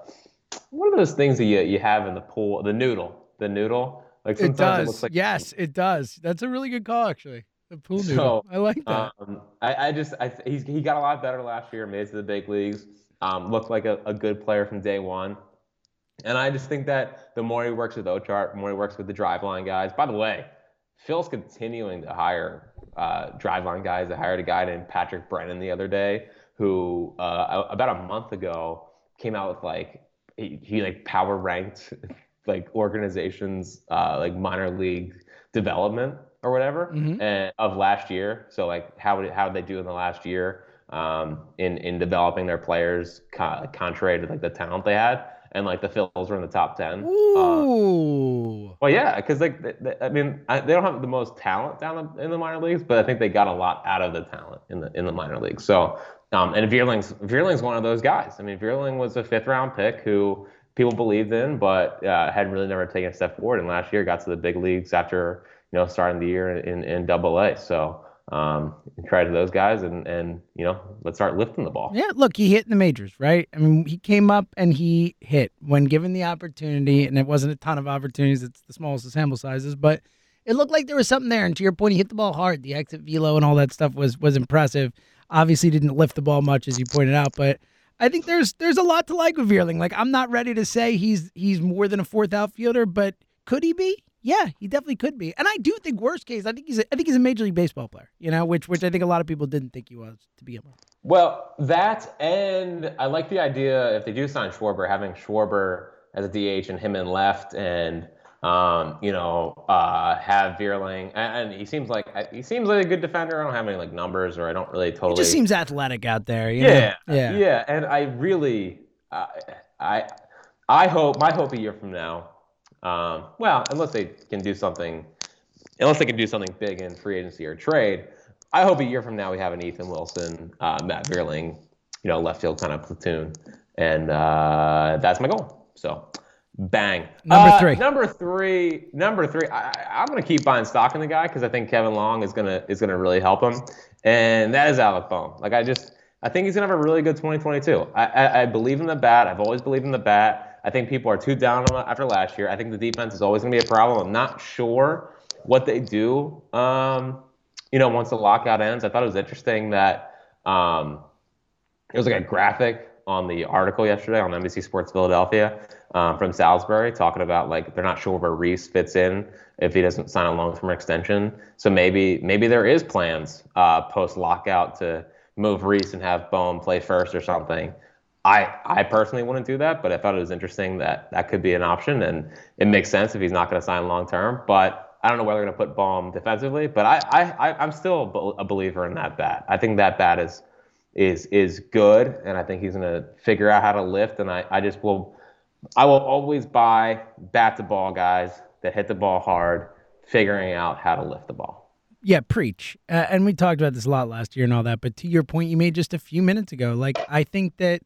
one of those things that you you have in the pool, the noodle, the noodle. Like It sometimes does. it looks like yes, it does. That's a really good call, actually. The pool So, noodle. I like that. Um, I, I just I, he's, he got a lot better last year, made it to the big leagues, um, looked like a, a good player from day one. And I just think that the more he works with Ochart, the more he works with the driveline guys. By the way, Phil's continuing to hire uh, driveline guys. I hired a guy named Patrick Brennan the other day, who uh, about a month ago came out with like he, he like power ranked like organizations uh, like minor league development or whatever Mhm. and, of last year. So like how did how did they do in the last year um, in in developing their players co- contrary to like the talent they had, and like the Phils were in the top ten. Uh, Ooh. well, yeah, because like th- th- I mean, I, they don't have the most talent down in the minor leagues, but I think they got a lot out of the talent in the in the minor leagues. So, um, and Vierling's Vierling's one of those guys. I mean, Vierling was a fifth round pick who people believed in, but uh, had really never taken a step forward. And last year got to the big leagues after you know starting the year in in Double A. So. Um, and try to those guys and and you know let's start lifting the ball. Yeah, look, he hit in the majors, right? I mean, he came up and he hit when given the opportunity, and it wasn't a ton of opportunities. It's the smallest sample sizes, but it looked like there was something there. And to your point, he hit the ball hard. The exit velo and all that stuff was was impressive. Obviously, didn't lift the ball much, as you pointed out, but I think there's there's a lot to like with Vierling. Like, I'm not ready to say he's he's more than a fourth outfielder, but could he be? Yeah, he definitely could be. And I do think worst case, I think he's a, I think he's a major league baseball player. You know, which which I think a lot of people didn't think he was to begin with. Well, that and I like the idea if they do sign Schwarber, having Schwarber as a DH and him in left, and um, you know uh, have Vierling, and, and he seems like he seems like a good defender. I don't have any like numbers, or I don't really totally. He just seems athletic out there. You know? yeah, yeah, yeah, and I really, uh, I, I hope my hope a year from now, um, well, unless they can do something, unless they can do something big in free agency or trade, I hope a year from now we have an Ethan Wilson, uh, Matt Vierling, you know, left field kind of platoon, and uh, that's my goal. So. Bang. Number Uh, three. Number three. Number three. I, I'm gonna keep buying stock in the guy because I think Kevin Long is gonna is gonna really help him, and that is Alec Bohm. Like I just I think he's gonna have a really good 2022. I, I, I believe in the bat. I've always believed in the bat. I think people are too down on after last year. I think the defense is always gonna be a problem. I'm not sure what they do. Um, you know, once the lockout ends, I thought it was interesting that um, it was like a graphic on the article yesterday on NBC Sports Philadelphia um, from Salisbury talking about like they're not sure where Rhys fits in if he doesn't sign a long-term extension. So maybe maybe there is plans uh, post lockout to move Rhys and have Bohm play first or something. I I personally wouldn't do that, but I thought it was interesting that that could be an option, and it makes sense if he's not going to sign long term. But I don't know whether they're going to put Bohm defensively, but I, I, I I'm still a a believer in that bat. I think that bat is is is good, and I think he's going to figure out how to lift. And I, I just will I will always buy bat to ball guys that hit the ball hard, figuring out how to lift the ball. Yeah, preach. Uh, and we talked about this a lot last year and all that. But to your point you made just a few minutes ago, like I think that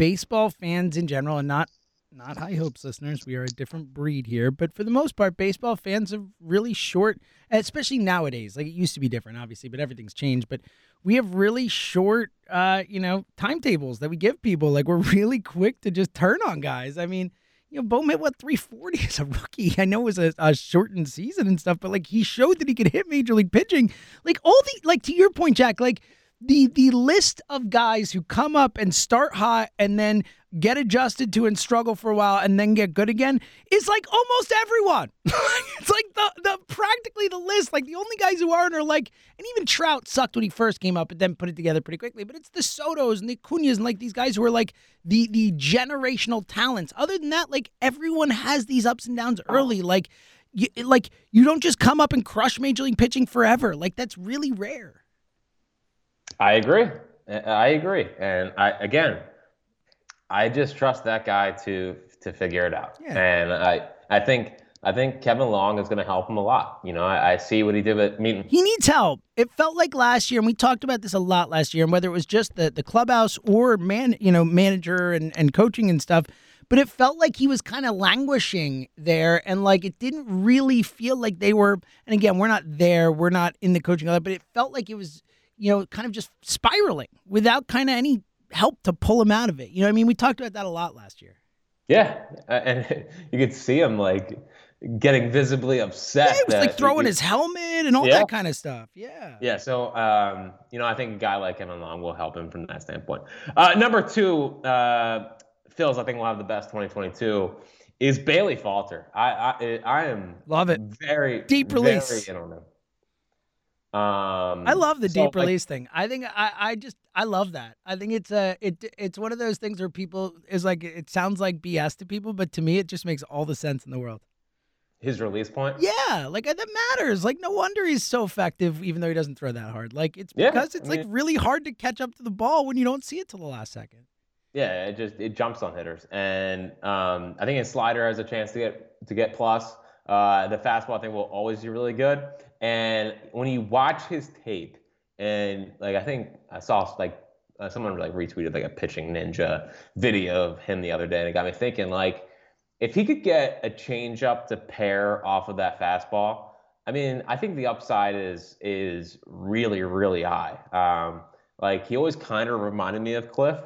baseball fans in general, and not not high hopes listeners, we are a different breed here. But for the most part, baseball fans are really short, especially nowadays. Like it used to be different, obviously, but everything's changed. But we have really short, uh, you know, timetables that we give people. Like we're really quick to just turn on guys. I mean, you know, Bohm hit what 340 as a rookie. I know it was a, a shortened season and stuff, but like he showed that he could hit major league pitching. Like all the like to your point, Jack. Like the the list of guys who come up and start hot and then get adjusted to and struggle for a while and then get good again is like almost everyone. it's like the the practically the list. Like the only guys who aren't are like, and even Trout sucked when he first came up, but then put it together pretty quickly. But it's the Sotos and the Acuñas and like these guys who are like the the generational talents. Other than that, like everyone has these ups and downs early. Like you like you don't just come up and crush major league pitching forever. Like that's really rare. I agree. I agree. And I again, I just trust that guy to to figure it out. Yeah. And I I think I think Kevin Long is going to help him a lot. You know, I, I see what he did at meeting. He needs help. It felt like last year, and we talked about this a lot last year, and whether it was just the, the clubhouse or man, you know, manager and, and coaching and stuff, but it felt like he was kind of languishing there, and like it didn't really feel like they were. And again, we're not there, we're not in the coaching but it felt like it was, you know, kind of just spiraling without kind of any help to pull him out of it. You know, I mean, we talked about that a lot last year. Yeah, and you could see him like getting visibly upset. Yeah, he was like throwing his helmet and all Yeah. that kind of stuff. Yeah. Yeah, so um, you know, I think a guy like Kevin Long will help him from that standpoint. Uh, number two, uh, Phil's I think will have the best 2022 is Bailey Falter. I I, I am Love it. very Deep release. Very in on him. Um, I love the so, deep like, release thing. I think I, I just I love that. I think it's a it it's one of those things where people is like it sounds like BS to people, but to me it just makes all the sense in the world. his release point. Yeah, like that matters. Like no wonder he's so effective, even though he doesn't throw that hard. Like it's Yeah, because it's I like mean- really hard to catch up to the ball when you don't see it till the last second. Yeah, it just it jumps on hitters, and um, I think his slider has a chance to get to get plus. Uh, the fastball I think will always be really good, and when you watch his tape, and like I think I saw like uh, someone like retweeted like a pitching ninja video of him the other day, and it got me thinking like if he could get a changeup to pair off of that fastball, I mean I think the upside is is really really high. Um, like he always kind of reminded me of Cliff.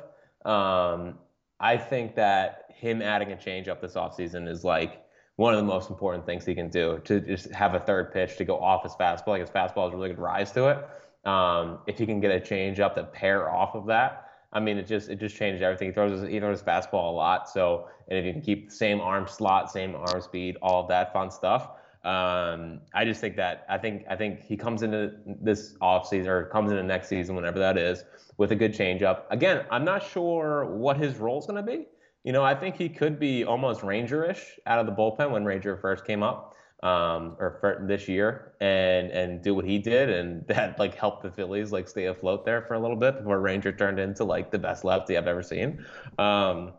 Um, I think that him adding a changeup this offseason is like one of the most important things he can do to just have a third pitch to go off his fastball. Like his fastball has really good rise to it. Um, if he can get a changeup to pair off of that, I mean, it just it just changes everything. He throws his, he throws his fastball a lot. So and if you can keep the same arm slot, same arm speed, all of that fun stuff. Um, I just think that I think I think he comes into this offseason or comes into next season, whenever that is, with a good changeup. Again, I'm not sure what his role is going to be. You know, I think he could be almost Ranger-ish out of the bullpen when Ranger first came up, um, or for this year, and and do what he did, and that like helped the Phillies like stay afloat there for a little bit before Ranger turned into like the best lefty I've ever seen. Um,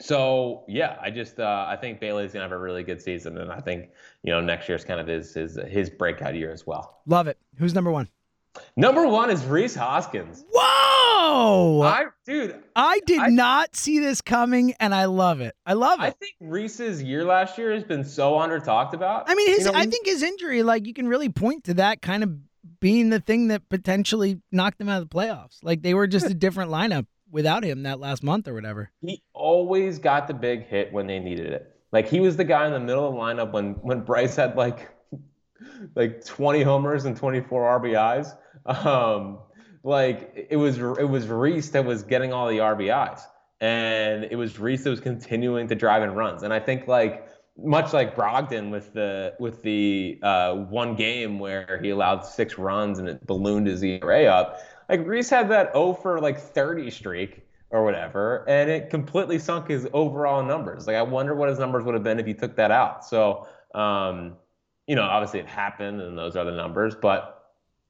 so yeah, I just uh, I think Bailey's gonna have a really good season, and I think you know next year's kind of his his his breakout year as well. Love it. Who's number one? Number one is Rhys Hoskins. Whoa! I, I did I- not see this coming, and I love it. I love it. I think Reese's year last year has been so under talked about. I mean, his. You know, I think his injury, like you can really point to that kind of being the thing that potentially knocked them out of the playoffs. Like they were just a different lineup without him that last month or whatever. he always got the big hit when they needed it. Like he was the guy in the middle of the lineup when when Bryce had like like 20 homers and 24 RBIs. Um, like it was it was Rhys that was getting all the RBIs, and it was Rhys that was continuing to drive in runs. And I think like much like Brogdon with the with the uh, one game where he allowed six runs and it ballooned his ERA up. Like Rhys had that 0 for like 30 streak or whatever, and it completely sunk his overall numbers. Like I wonder what his numbers would have been if he took that out. So, um, you know, obviously it happened, and those are the numbers. But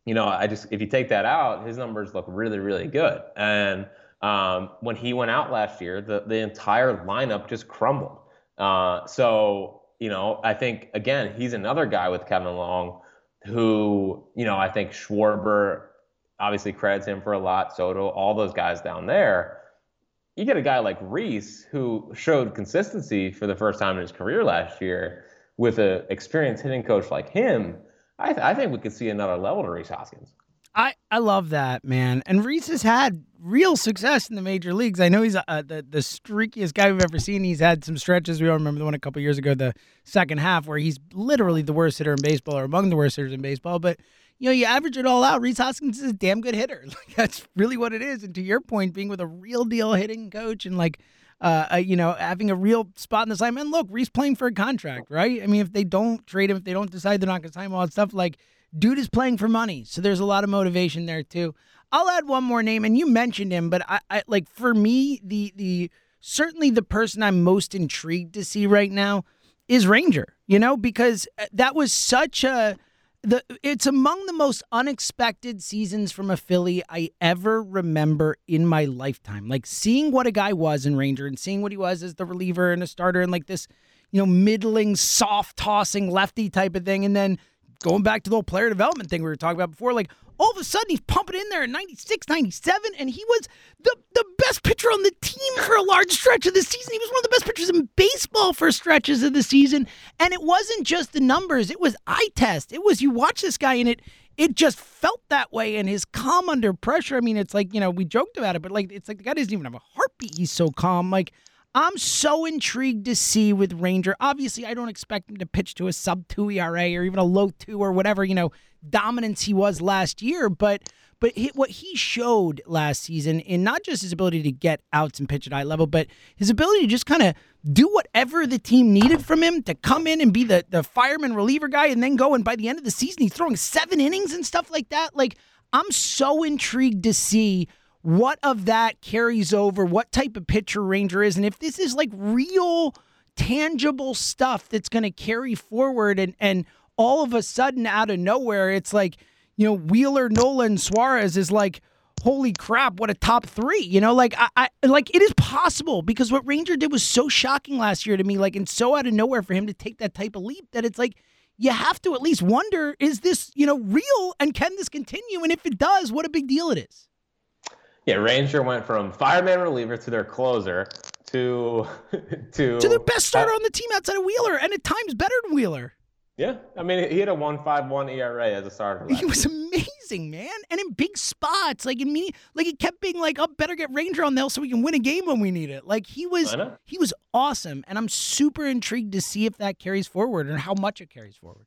you know, I just if you take that out, his numbers look really, really good. And um, when he went out last year, the the entire lineup just crumbled. Uh, so you know, I think again, he's another guy with Kevin Long, who you know, I think Schwarber obviously credits him for a lot. Soto, all those guys down there. You get a guy like Rhys who showed consistency for the first time in his career last year with an experienced hitting coach like him. I, th- I think we could see another level to Rhys Hoskins. I, I love that man, and Rhys has had real success in the major leagues. I know he's uh, the the streakiest guy we've ever seen. He's had some stretches. We all remember the one a couple years ago, the second half, where he's literally the worst hitter in baseball, or among the worst hitters in baseball. But you know, you average it all out. Rhys Hoskins is a damn good hitter. Like that's really what it is. And to your point, being with a real deal hitting coach and like uh, uh, you know, having a real spot in the slime. And look, Rhys playing for a contract, right? I mean, if they don't trade him, if they don't decide they're not going to sign him, all that stuff, like, dude is playing for money. So there's a lot of motivation there too. I'll add one more name, and you mentioned him, but I, I like for me, the the certainly the person I'm most intrigued to see right now is Ranger. You know, because uh, that was such a the it's among the most unexpected seasons from a Philly I ever remember in my lifetime. Like seeing what a guy was in Ranger and seeing what he was as the reliever and a starter and like this, you know, middling, soft tossing lefty type of thing, and then going back to the whole player development thing we were talking about before, like all of a sudden he's pumping in there in 96, 97, and he was the, the best pitcher on the team for a large stretch of the season. He was one of the best pitchers in baseball for stretches of the season. And it wasn't just the numbers, it was eye test. It was you watch this guy and it it just felt that way and his calm under pressure. I mean, it's like, you know, we joked about it, but like it's like the guy doesn't even have a heartbeat. He's so calm. Like I'm so intrigued to see with Ranger. Obviously, I don't expect him to pitch to a sub two ERA or even a low two or whatever you know dominance he was last year, but but he, what he showed last season in not just his ability to get outs and pitch at high level, but his ability to just kind of do whatever the team needed from him to come in and be the the fireman reliever guy, and then go and by the end of the season he's throwing seven innings and stuff like that. Like I'm so intrigued to see what of that carries over, what type of pitcher Ranger is, and if this is like real tangible stuff that's going to carry forward and and all of a sudden out of nowhere it's like you know Wheeler Nola Suarez is like holy crap what a top 3 you know? Like I, I like it is possible because what Ranger did was so shocking last year to me like and so out of nowhere for him to take that type of leap that it's like you have to at least wonder is this you know real and can this continue? And if it does what a big deal it is yeah, Ranger went from fireman reliever to their closer to to to their best starter uh, on the team outside of Wheeler, and at times better than Wheeler. Yeah, I mean he had a one five one ERA as a starter. He was amazing, man, and in big spots, like in me, like he kept being like, "Oh, better get Ranger on there so we can win a game when we need it." Like he was, he was awesome, and I'm super intrigued to see if that carries forward and how much it carries forward.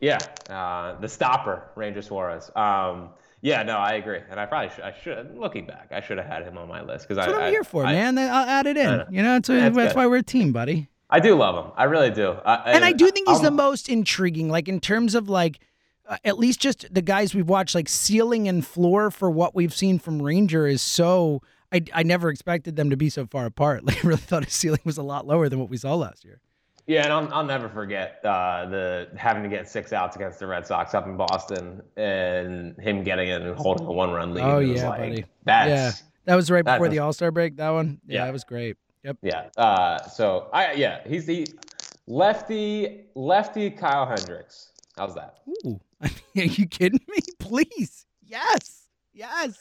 Yeah, uh, the stopper, Ranger Suarez. Um, yeah, no, I agree, and I probably should. I should. Looking back, I should have had him on my list because I. what I'm I, here for, I, man. I'll add it in. know. You know, that's, That's that's why we're a team, buddy. I do love him. I really do. I, And I do think he's I'm- the most intriguing, like in terms of like. Uh, at least just the guys we've watched, like ceiling and floor for what we've seen from Ranger is so. I, I never expected them to be so far apart. Like, I really thought his ceiling was a lot lower than what we saw last year. Yeah, and I'll, I'll never forget uh, the having to get six outs against the Red Sox up in Boston and him getting it and holding a one run lead. Oh, yeah, like, buddy. That's, yeah, that was right before was- the All Star break. That one, yeah, Yeah. that was great. Yep. Yeah. Uh, so I yeah, he's the lefty lefty Kyle Hendricks. How's that? Ooh, I mean, are you kidding me? Please, yes, yes.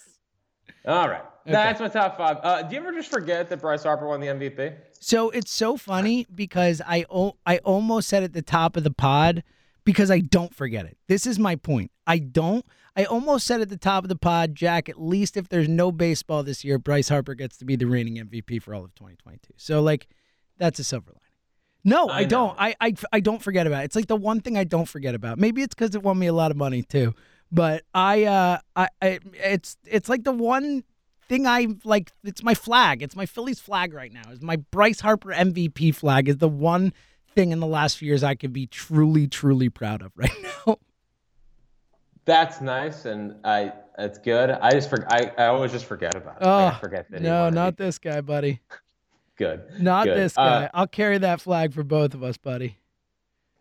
All right. That's my top five. Uh, do you ever just forget that Bryce Harper won the MVP? So it's so funny because I o- I almost said at the top of the pod because I don't forget it. This is my point. I don't. I almost said at the top of the pod, Jack. At least if there's no baseball this year, Bryce Harper gets to be the reigning MVP for all of 2022. So like, that's a silver lining. No, I, I don't. I, I I don't forget about it. It's like the one thing I don't forget about. Maybe it's because it won me a lot of money too. But I uh I, I it's it's like the one thing I like. It's my flag. It's my Phillies flag right now. Is my Bryce Harper MVP flag is the one thing in the last few years I could be truly truly proud of right now. That's nice, and I it's good. I just for, I, I always just forget about it. Oh I forget that no, not this guy, buddy. Good. Not Good. this guy. Uh, I'll carry that flag for both of us, buddy.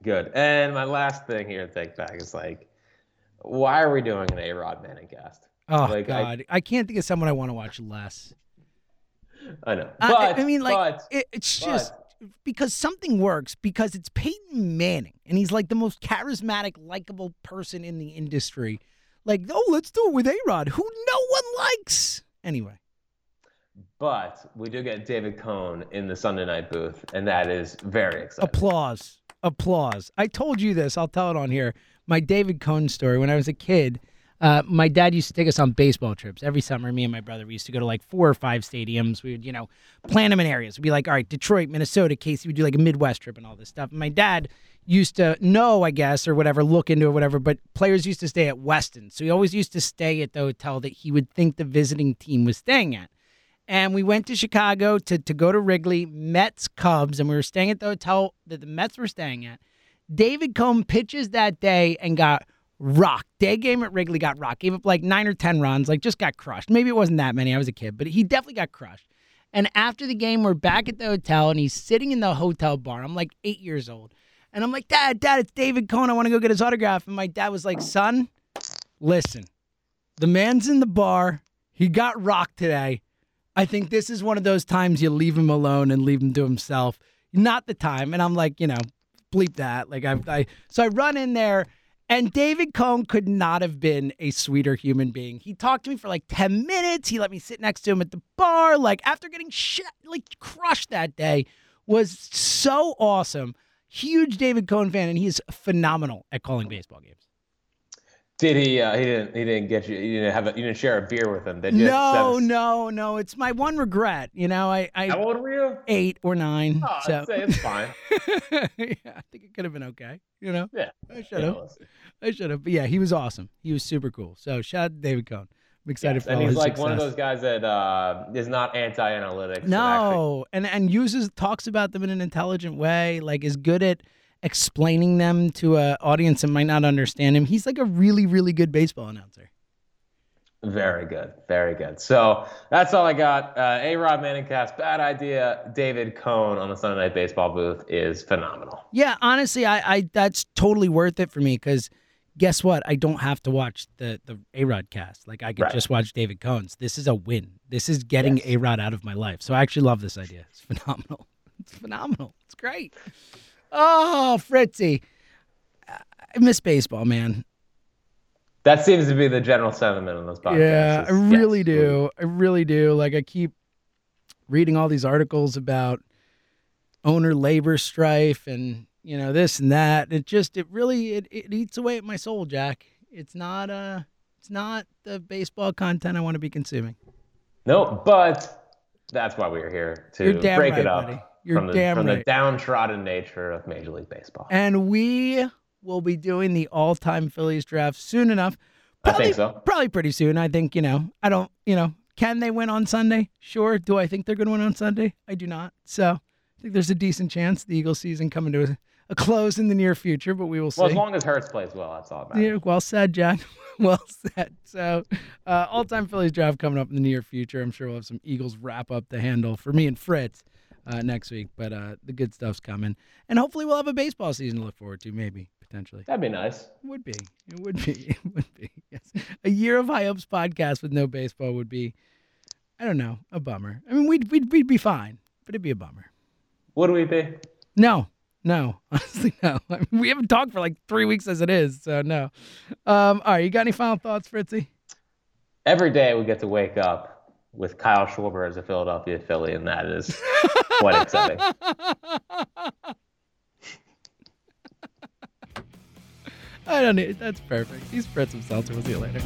Good. And my last thing here to take back is like, why are we doing an A Rod Manning cast? Oh Like, God, I, can't think of someone I want to watch less. I know. Uh, I- But I, mean, like but, it, it's but- just because something works because it's Peyton Manning and he's like the most charismatic, likable person in the industry. Like, oh, let's do it with A Rod, who no one likes. Anyway, but we do get David Cone in the Sunday night booth, and that is very exciting. applause, applause. I told you this. I'll tell it on here. My David Cone story. When I was a kid, uh, my dad used to take us on baseball trips every summer. Me and my brother, we used to go to like four or five stadiums. We would, you know, plan them in areas. We'd be like, all right, Detroit, Minnesota, KC. We'd do like a Midwest trip and all this stuff. And my dad used to know, I guess, or whatever, look into it, whatever. But players used to stay at Westin, so he always used to stay at the hotel that he would think the visiting team was staying at. and we went to Chicago to to go to Wrigley, Mets Cubs, and we were staying at the hotel that the Mets were staying at. David Cone pitches that day and got rocked. Day game at Wrigley got rocked. Gave up like nine or ten runs, like just got crushed. Maybe it wasn't that many. I was a kid, but he definitely got crushed. And after the game, we're back at the hotel, and he's sitting in the hotel bar. I'm like eight years old, and I'm like, Dad, Dad, it's David Cone. I want to go get his autograph. And my dad was like, Son, listen, the man's in the bar. He got rocked today. I think this is one of those times you leave him alone and leave him to himself. Not the time. And I'm like, you know, bleep that. Like I, I so I run in there, and David Cone could not have been a sweeter human being. He talked to me for like ten minutes. He let me sit next to him at the bar. Like after getting shit, like crushed that day, was so awesome. Huge David Cone fan, and he is phenomenal at calling baseball games. Did he? Uh, he didn't. He didn't get you. You didn't have. A, you didn't share a beer with him, did you? No, no, no. It's my one regret. You know, I, I How old were you? eight or nine. Oh, so I'd say it's fine. yeah, I think it could have been okay. You know, Yeah. I should have. know, I should have. But yeah, he was awesome. He was super cool. So shout out to David Cone. I'm excited yes, for and he's like one of those guys that uh, is not anti-analytics. and actually- No, and and uses talks about them in an intelligent way. Like is good at explaining them to a audience that might not understand him. He's like a really really good baseball announcer. Very good. Very good. So that's all I got. Uh, A Rod Manningcast, bad idea. David Cone on the Sunday Night Baseball booth is phenomenal. Yeah, honestly, I, I that's totally worth it for me because guess what? I don't have to watch the the A Rod cast. Like I could Right. just watch David Cone's. This is a win. This is getting Yes. A Rod out of my life. So I actually love this idea. It's phenomenal. It's phenomenal. It's great. Oh, Fritzy. I miss baseball, man. That seems to be the general sentiment on this podcast. Yeah, I really yes, do. I really do. Like I keep reading all these articles about owner labor strife and you know this and that. It just it really it, it eats away at my soul, Jack. It's not uh it's not the baseball content I want to be consuming. No, but that's why we are here to break right, it up buddy. You're from, the, damn from the downtrodden nature of Major League Baseball. And we will be doing the all-time Phillies draft soon enough. I think so. Probably pretty soon. I think, you know, I don't, you know, can they win on Sunday? Sure. Do I think they're going to win on Sunday? I do not. So I think there's a decent chance the Eagles season coming to a, a close in the near future, but we will see. Well, as long as Hurts plays well, that's all that matters. Yeah, well said, Jack. well said. So, uh, all-time Phillies draft coming up in the near future. I'm sure we'll have some Eagles wrap up to handle for me and Fritz uh, next week. But uh, the good stuff's coming, and hopefully we'll have a baseball season to look forward to. Maybe potentially. That'd be nice. It would be. It would be. It would be. Yes. A year of high hopes podcast with no baseball would be, I don't know, a bummer. I mean, we'd we'd, we'd be fine, but it'd be a bummer. Would we be? No, no, honestly, no. I mean, we haven't talked for like three weeks as it is, so no. Um, all right, you got any final thoughts, Fritzy? Every day we get to wake up with Kyle Schwarber as a Philadelphia Philly, and that is quite exciting. I don't need. That's perfect. He's Fritz himself. We'll see you later.